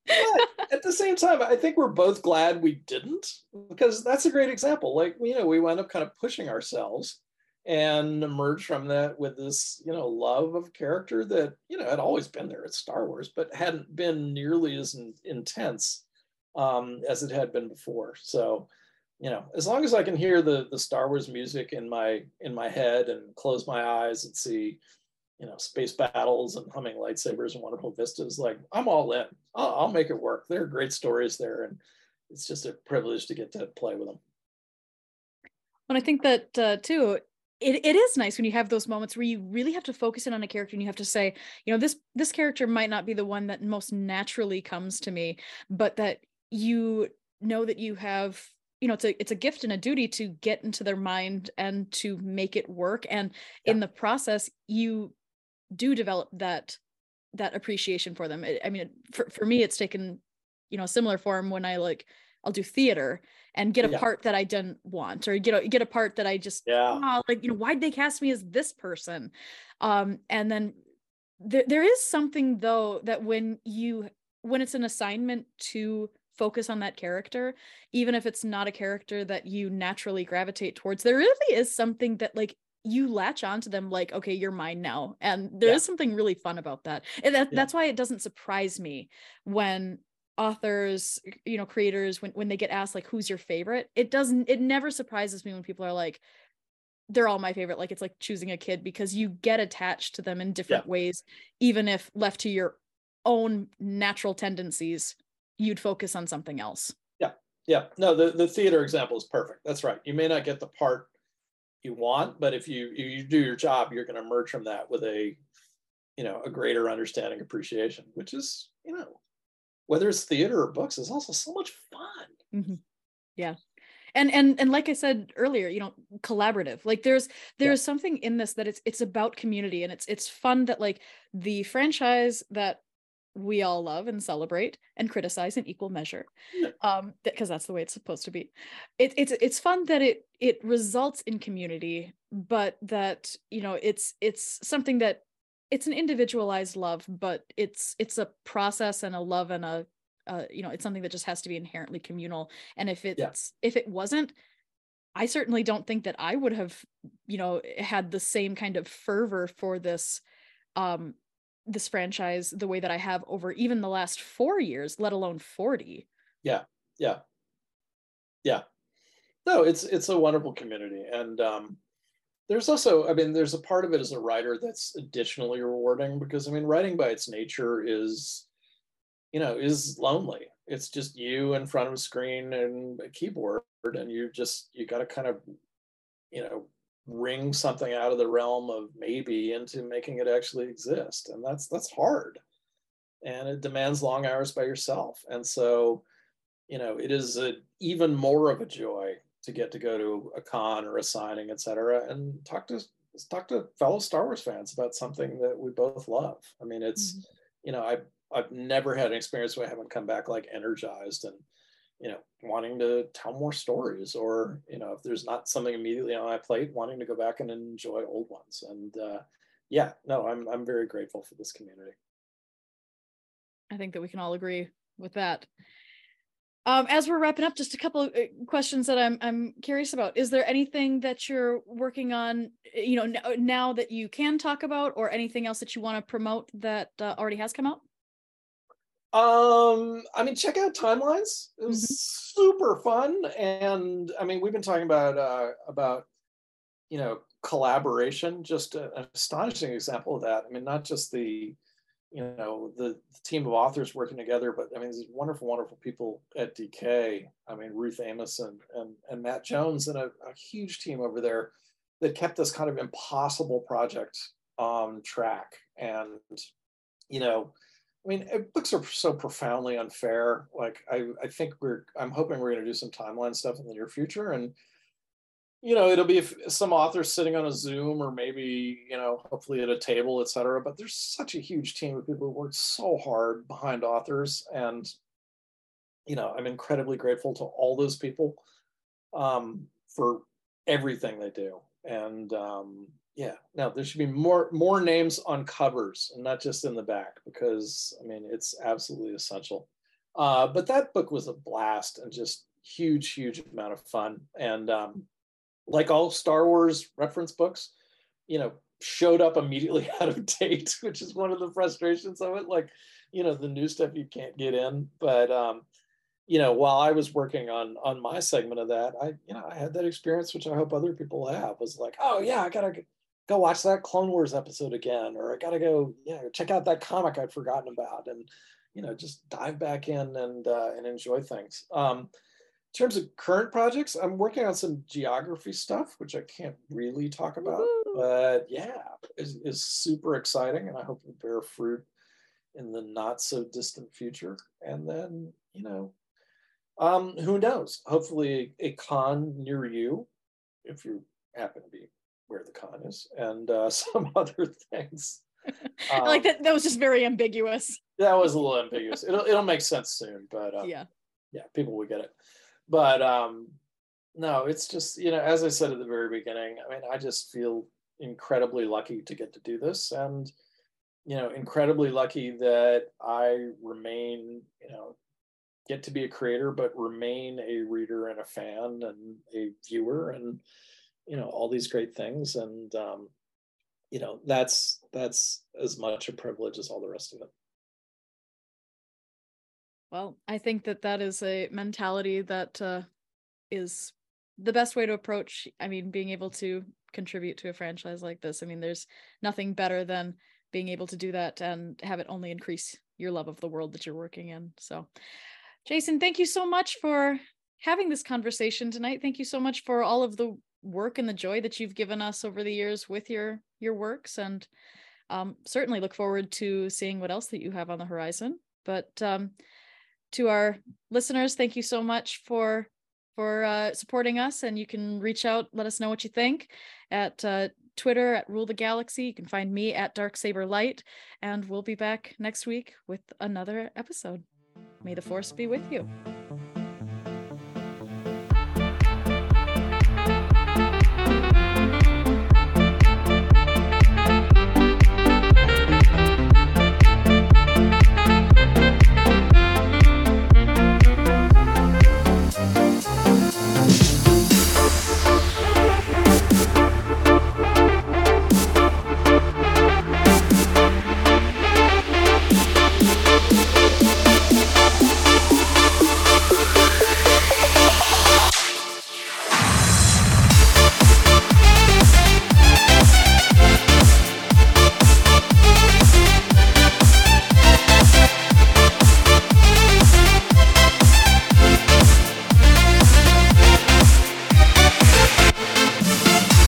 but at the same time, I think we're both glad we didn't because that's a great example. Like, you know, we wound up kind of pushing ourselves and emerged from that with this you know love of character that you know had always been there at star wars but hadn't been nearly as in, intense um, as it had been before so you know as long as i can hear the the star wars music in my in my head and close my eyes and see you know space battles and humming lightsabers and wonderful vistas like i'm all in. I'll, I'll make it work. There are great stories there and it's just a privilege to get to play with them. And I think that uh, too, it, it is nice when you have those moments where you really have to focus in on a character and you have to say you know this this character might not be the one that most naturally comes to me but that you know that you have you know it's a it's a gift and a duty to get into their mind and to make it work. And yeah. in the process you do develop that that appreciation for them i mean for, for me it's taken you know a similar form when i like I'll do theater and get a Yeah. part that I didn't want or get a get a part that I just Yeah. "Ah, like you know why'd they cast me as this person um and then there, there is something though that when you when it's an assignment to focus on that character even if it's not a character that you naturally gravitate towards there really is something that like you latch onto them like okay you're mine now and there is Yeah. something really fun about that and that, Yeah. that's why it doesn't surprise me when authors you know creators when, when they get asked like who's your favorite it doesn't it never surprises me when people are like they're all my favorite like it's like choosing a kid because you get attached to them in different ways even if left to your own natural tendencies you'd focus on something else Yeah, Yeah. no, the, the theater example is perfect. That's right. You may not get the part you want, but if you you, do your job, you're going to emerge from that with a, you know, a greater understanding, appreciation, which is, you know, whether it's theater or books, is also so much fun. Mhm. yeah and and and like i said earlier you know collaborative like there's there's something in this that it's it's about community and it's it's fun that like the franchise that we all love and celebrate and criticize in equal measure. Um because that's the way it's supposed to be. It, it's it's fun that it it results in community but that you know it's it's something that it's an individualized love but it's it's a process and a love and a uh, you know it's something that just has to be inherently communal. And if it's if it wasn't i certainly don't think that i would have you know had the same kind of fervor for this um this franchise the way that i have over even the last four years let alone 40 Yeah, yeah. Yeah. No, it's it's a wonderful community, and um, there's also, I mean, there's a part of it as a writer that's additionally rewarding because I mean, writing by its nature is, you know, is lonely. It's just you in front of a screen and a keyboard, and you just you got to kind of, you know, wring something out of the realm of maybe into making it actually exist, and that's that's hard, and it demands long hours by yourself, and so you know, it is a, even more of a joy to get to go to a con or a signing, et cetera, and talk to talk to fellow Star Wars fans about something that we both love. I mean, it's mm-hmm. you know, I I've never had an experience where I haven't come back like energized and you know wanting to tell more stories, or you know, if there's not something immediately on my plate, wanting to go back and enjoy old ones. And uh, yeah, no, I'm I'm very grateful for this community. i think that we can all agree with that um, as we're wrapping up, just a couple of uh, questions that I'm I'm curious about. Is there anything that you're working on, uh, you know, n- now that you can talk about, or anything else that you want to promote that uh, already has come out? Um, I mean, check out timelines. It was Mhm. super fun, and I mean, we've been talking about uh, about you know collaboration. Just a- an astonishing example of that. I mean, not just the you know the, the team of authors working together, but I mean, these wonderful, wonderful people at DK. I mean, Ruth Amos and and, and Matt Jones, and a, a huge team over there that kept this kind of impossible project on track. And you know, I mean, books are so profoundly unfair. Like, I, I think we're, I'm hoping we're going to do some timeline stuff in the near future. And, you know, it'll be some authors sitting on a Zoom or maybe, you know, hopefully at a table, et cetera. But there's such a huge team of people who work so hard behind authors. And, you know, I'm incredibly grateful to all those people um, for everything they do. And, um, yeah, no, there should be more more names on covers and not just in the back because I mean it's absolutely essential. Uh, but that book was a blast and just huge, huge amount of fun. And um, like all Star Wars reference books, you know, showed up immediately out of date, which is one of the frustrations of it. Like, you know, the new stuff you can't get in. But um, you know, while I was working on on my segment of that, I you know I had that experience, which I hope other people have. Was like, oh yeah, I gotta go watch that Clone Wars episode again, or I gotta go, you know, check out that comic I'd forgotten about, and you know, just dive back in and uh, and enjoy things. Um, in terms of current projects, I'm working on some geography stuff, which I can't really talk about, Woohoo. but yeah, is, is super exciting, and I hope it will bear fruit in the not so distant future. And then, you know, um, who knows? Hopefully, a con near you, if you happen to be where the con is, and uh, some other things. like Um, that that was just very ambiguous. That was a little ambiguous. It'll it'll make sense soon, but uh, yeah. yeah, people will get it. but um, no, it's just you know, as I said at the very beginning, I mean, I just feel incredibly lucky to get to do this, and you know, incredibly lucky that I remain, you know, get to be a creator, but remain a reader and a fan and a viewer, and you know, all these great things, and um, you know, that's that's as much a privilege as all the rest of it. Well, I think that that is a mentality that uh, is the best way to approach i mean being able to contribute to a franchise like this. I mean there's nothing better than being able to do that and have it only increase your love of the world that you're working in. So jason thank you so much for having this conversation tonight. Thank you so much for all of the work and the joy that you've given us over the years with your your works and um, certainly look forward to seeing what else that you have on the horizon but um, to our listeners thank you so much for for uh, supporting us. And you can reach out, let us know what you think at uh, Twitter at Rule the Galaxy. You can find me at Darksaber Light, and we'll be back next week with another episode. May the Force be with you.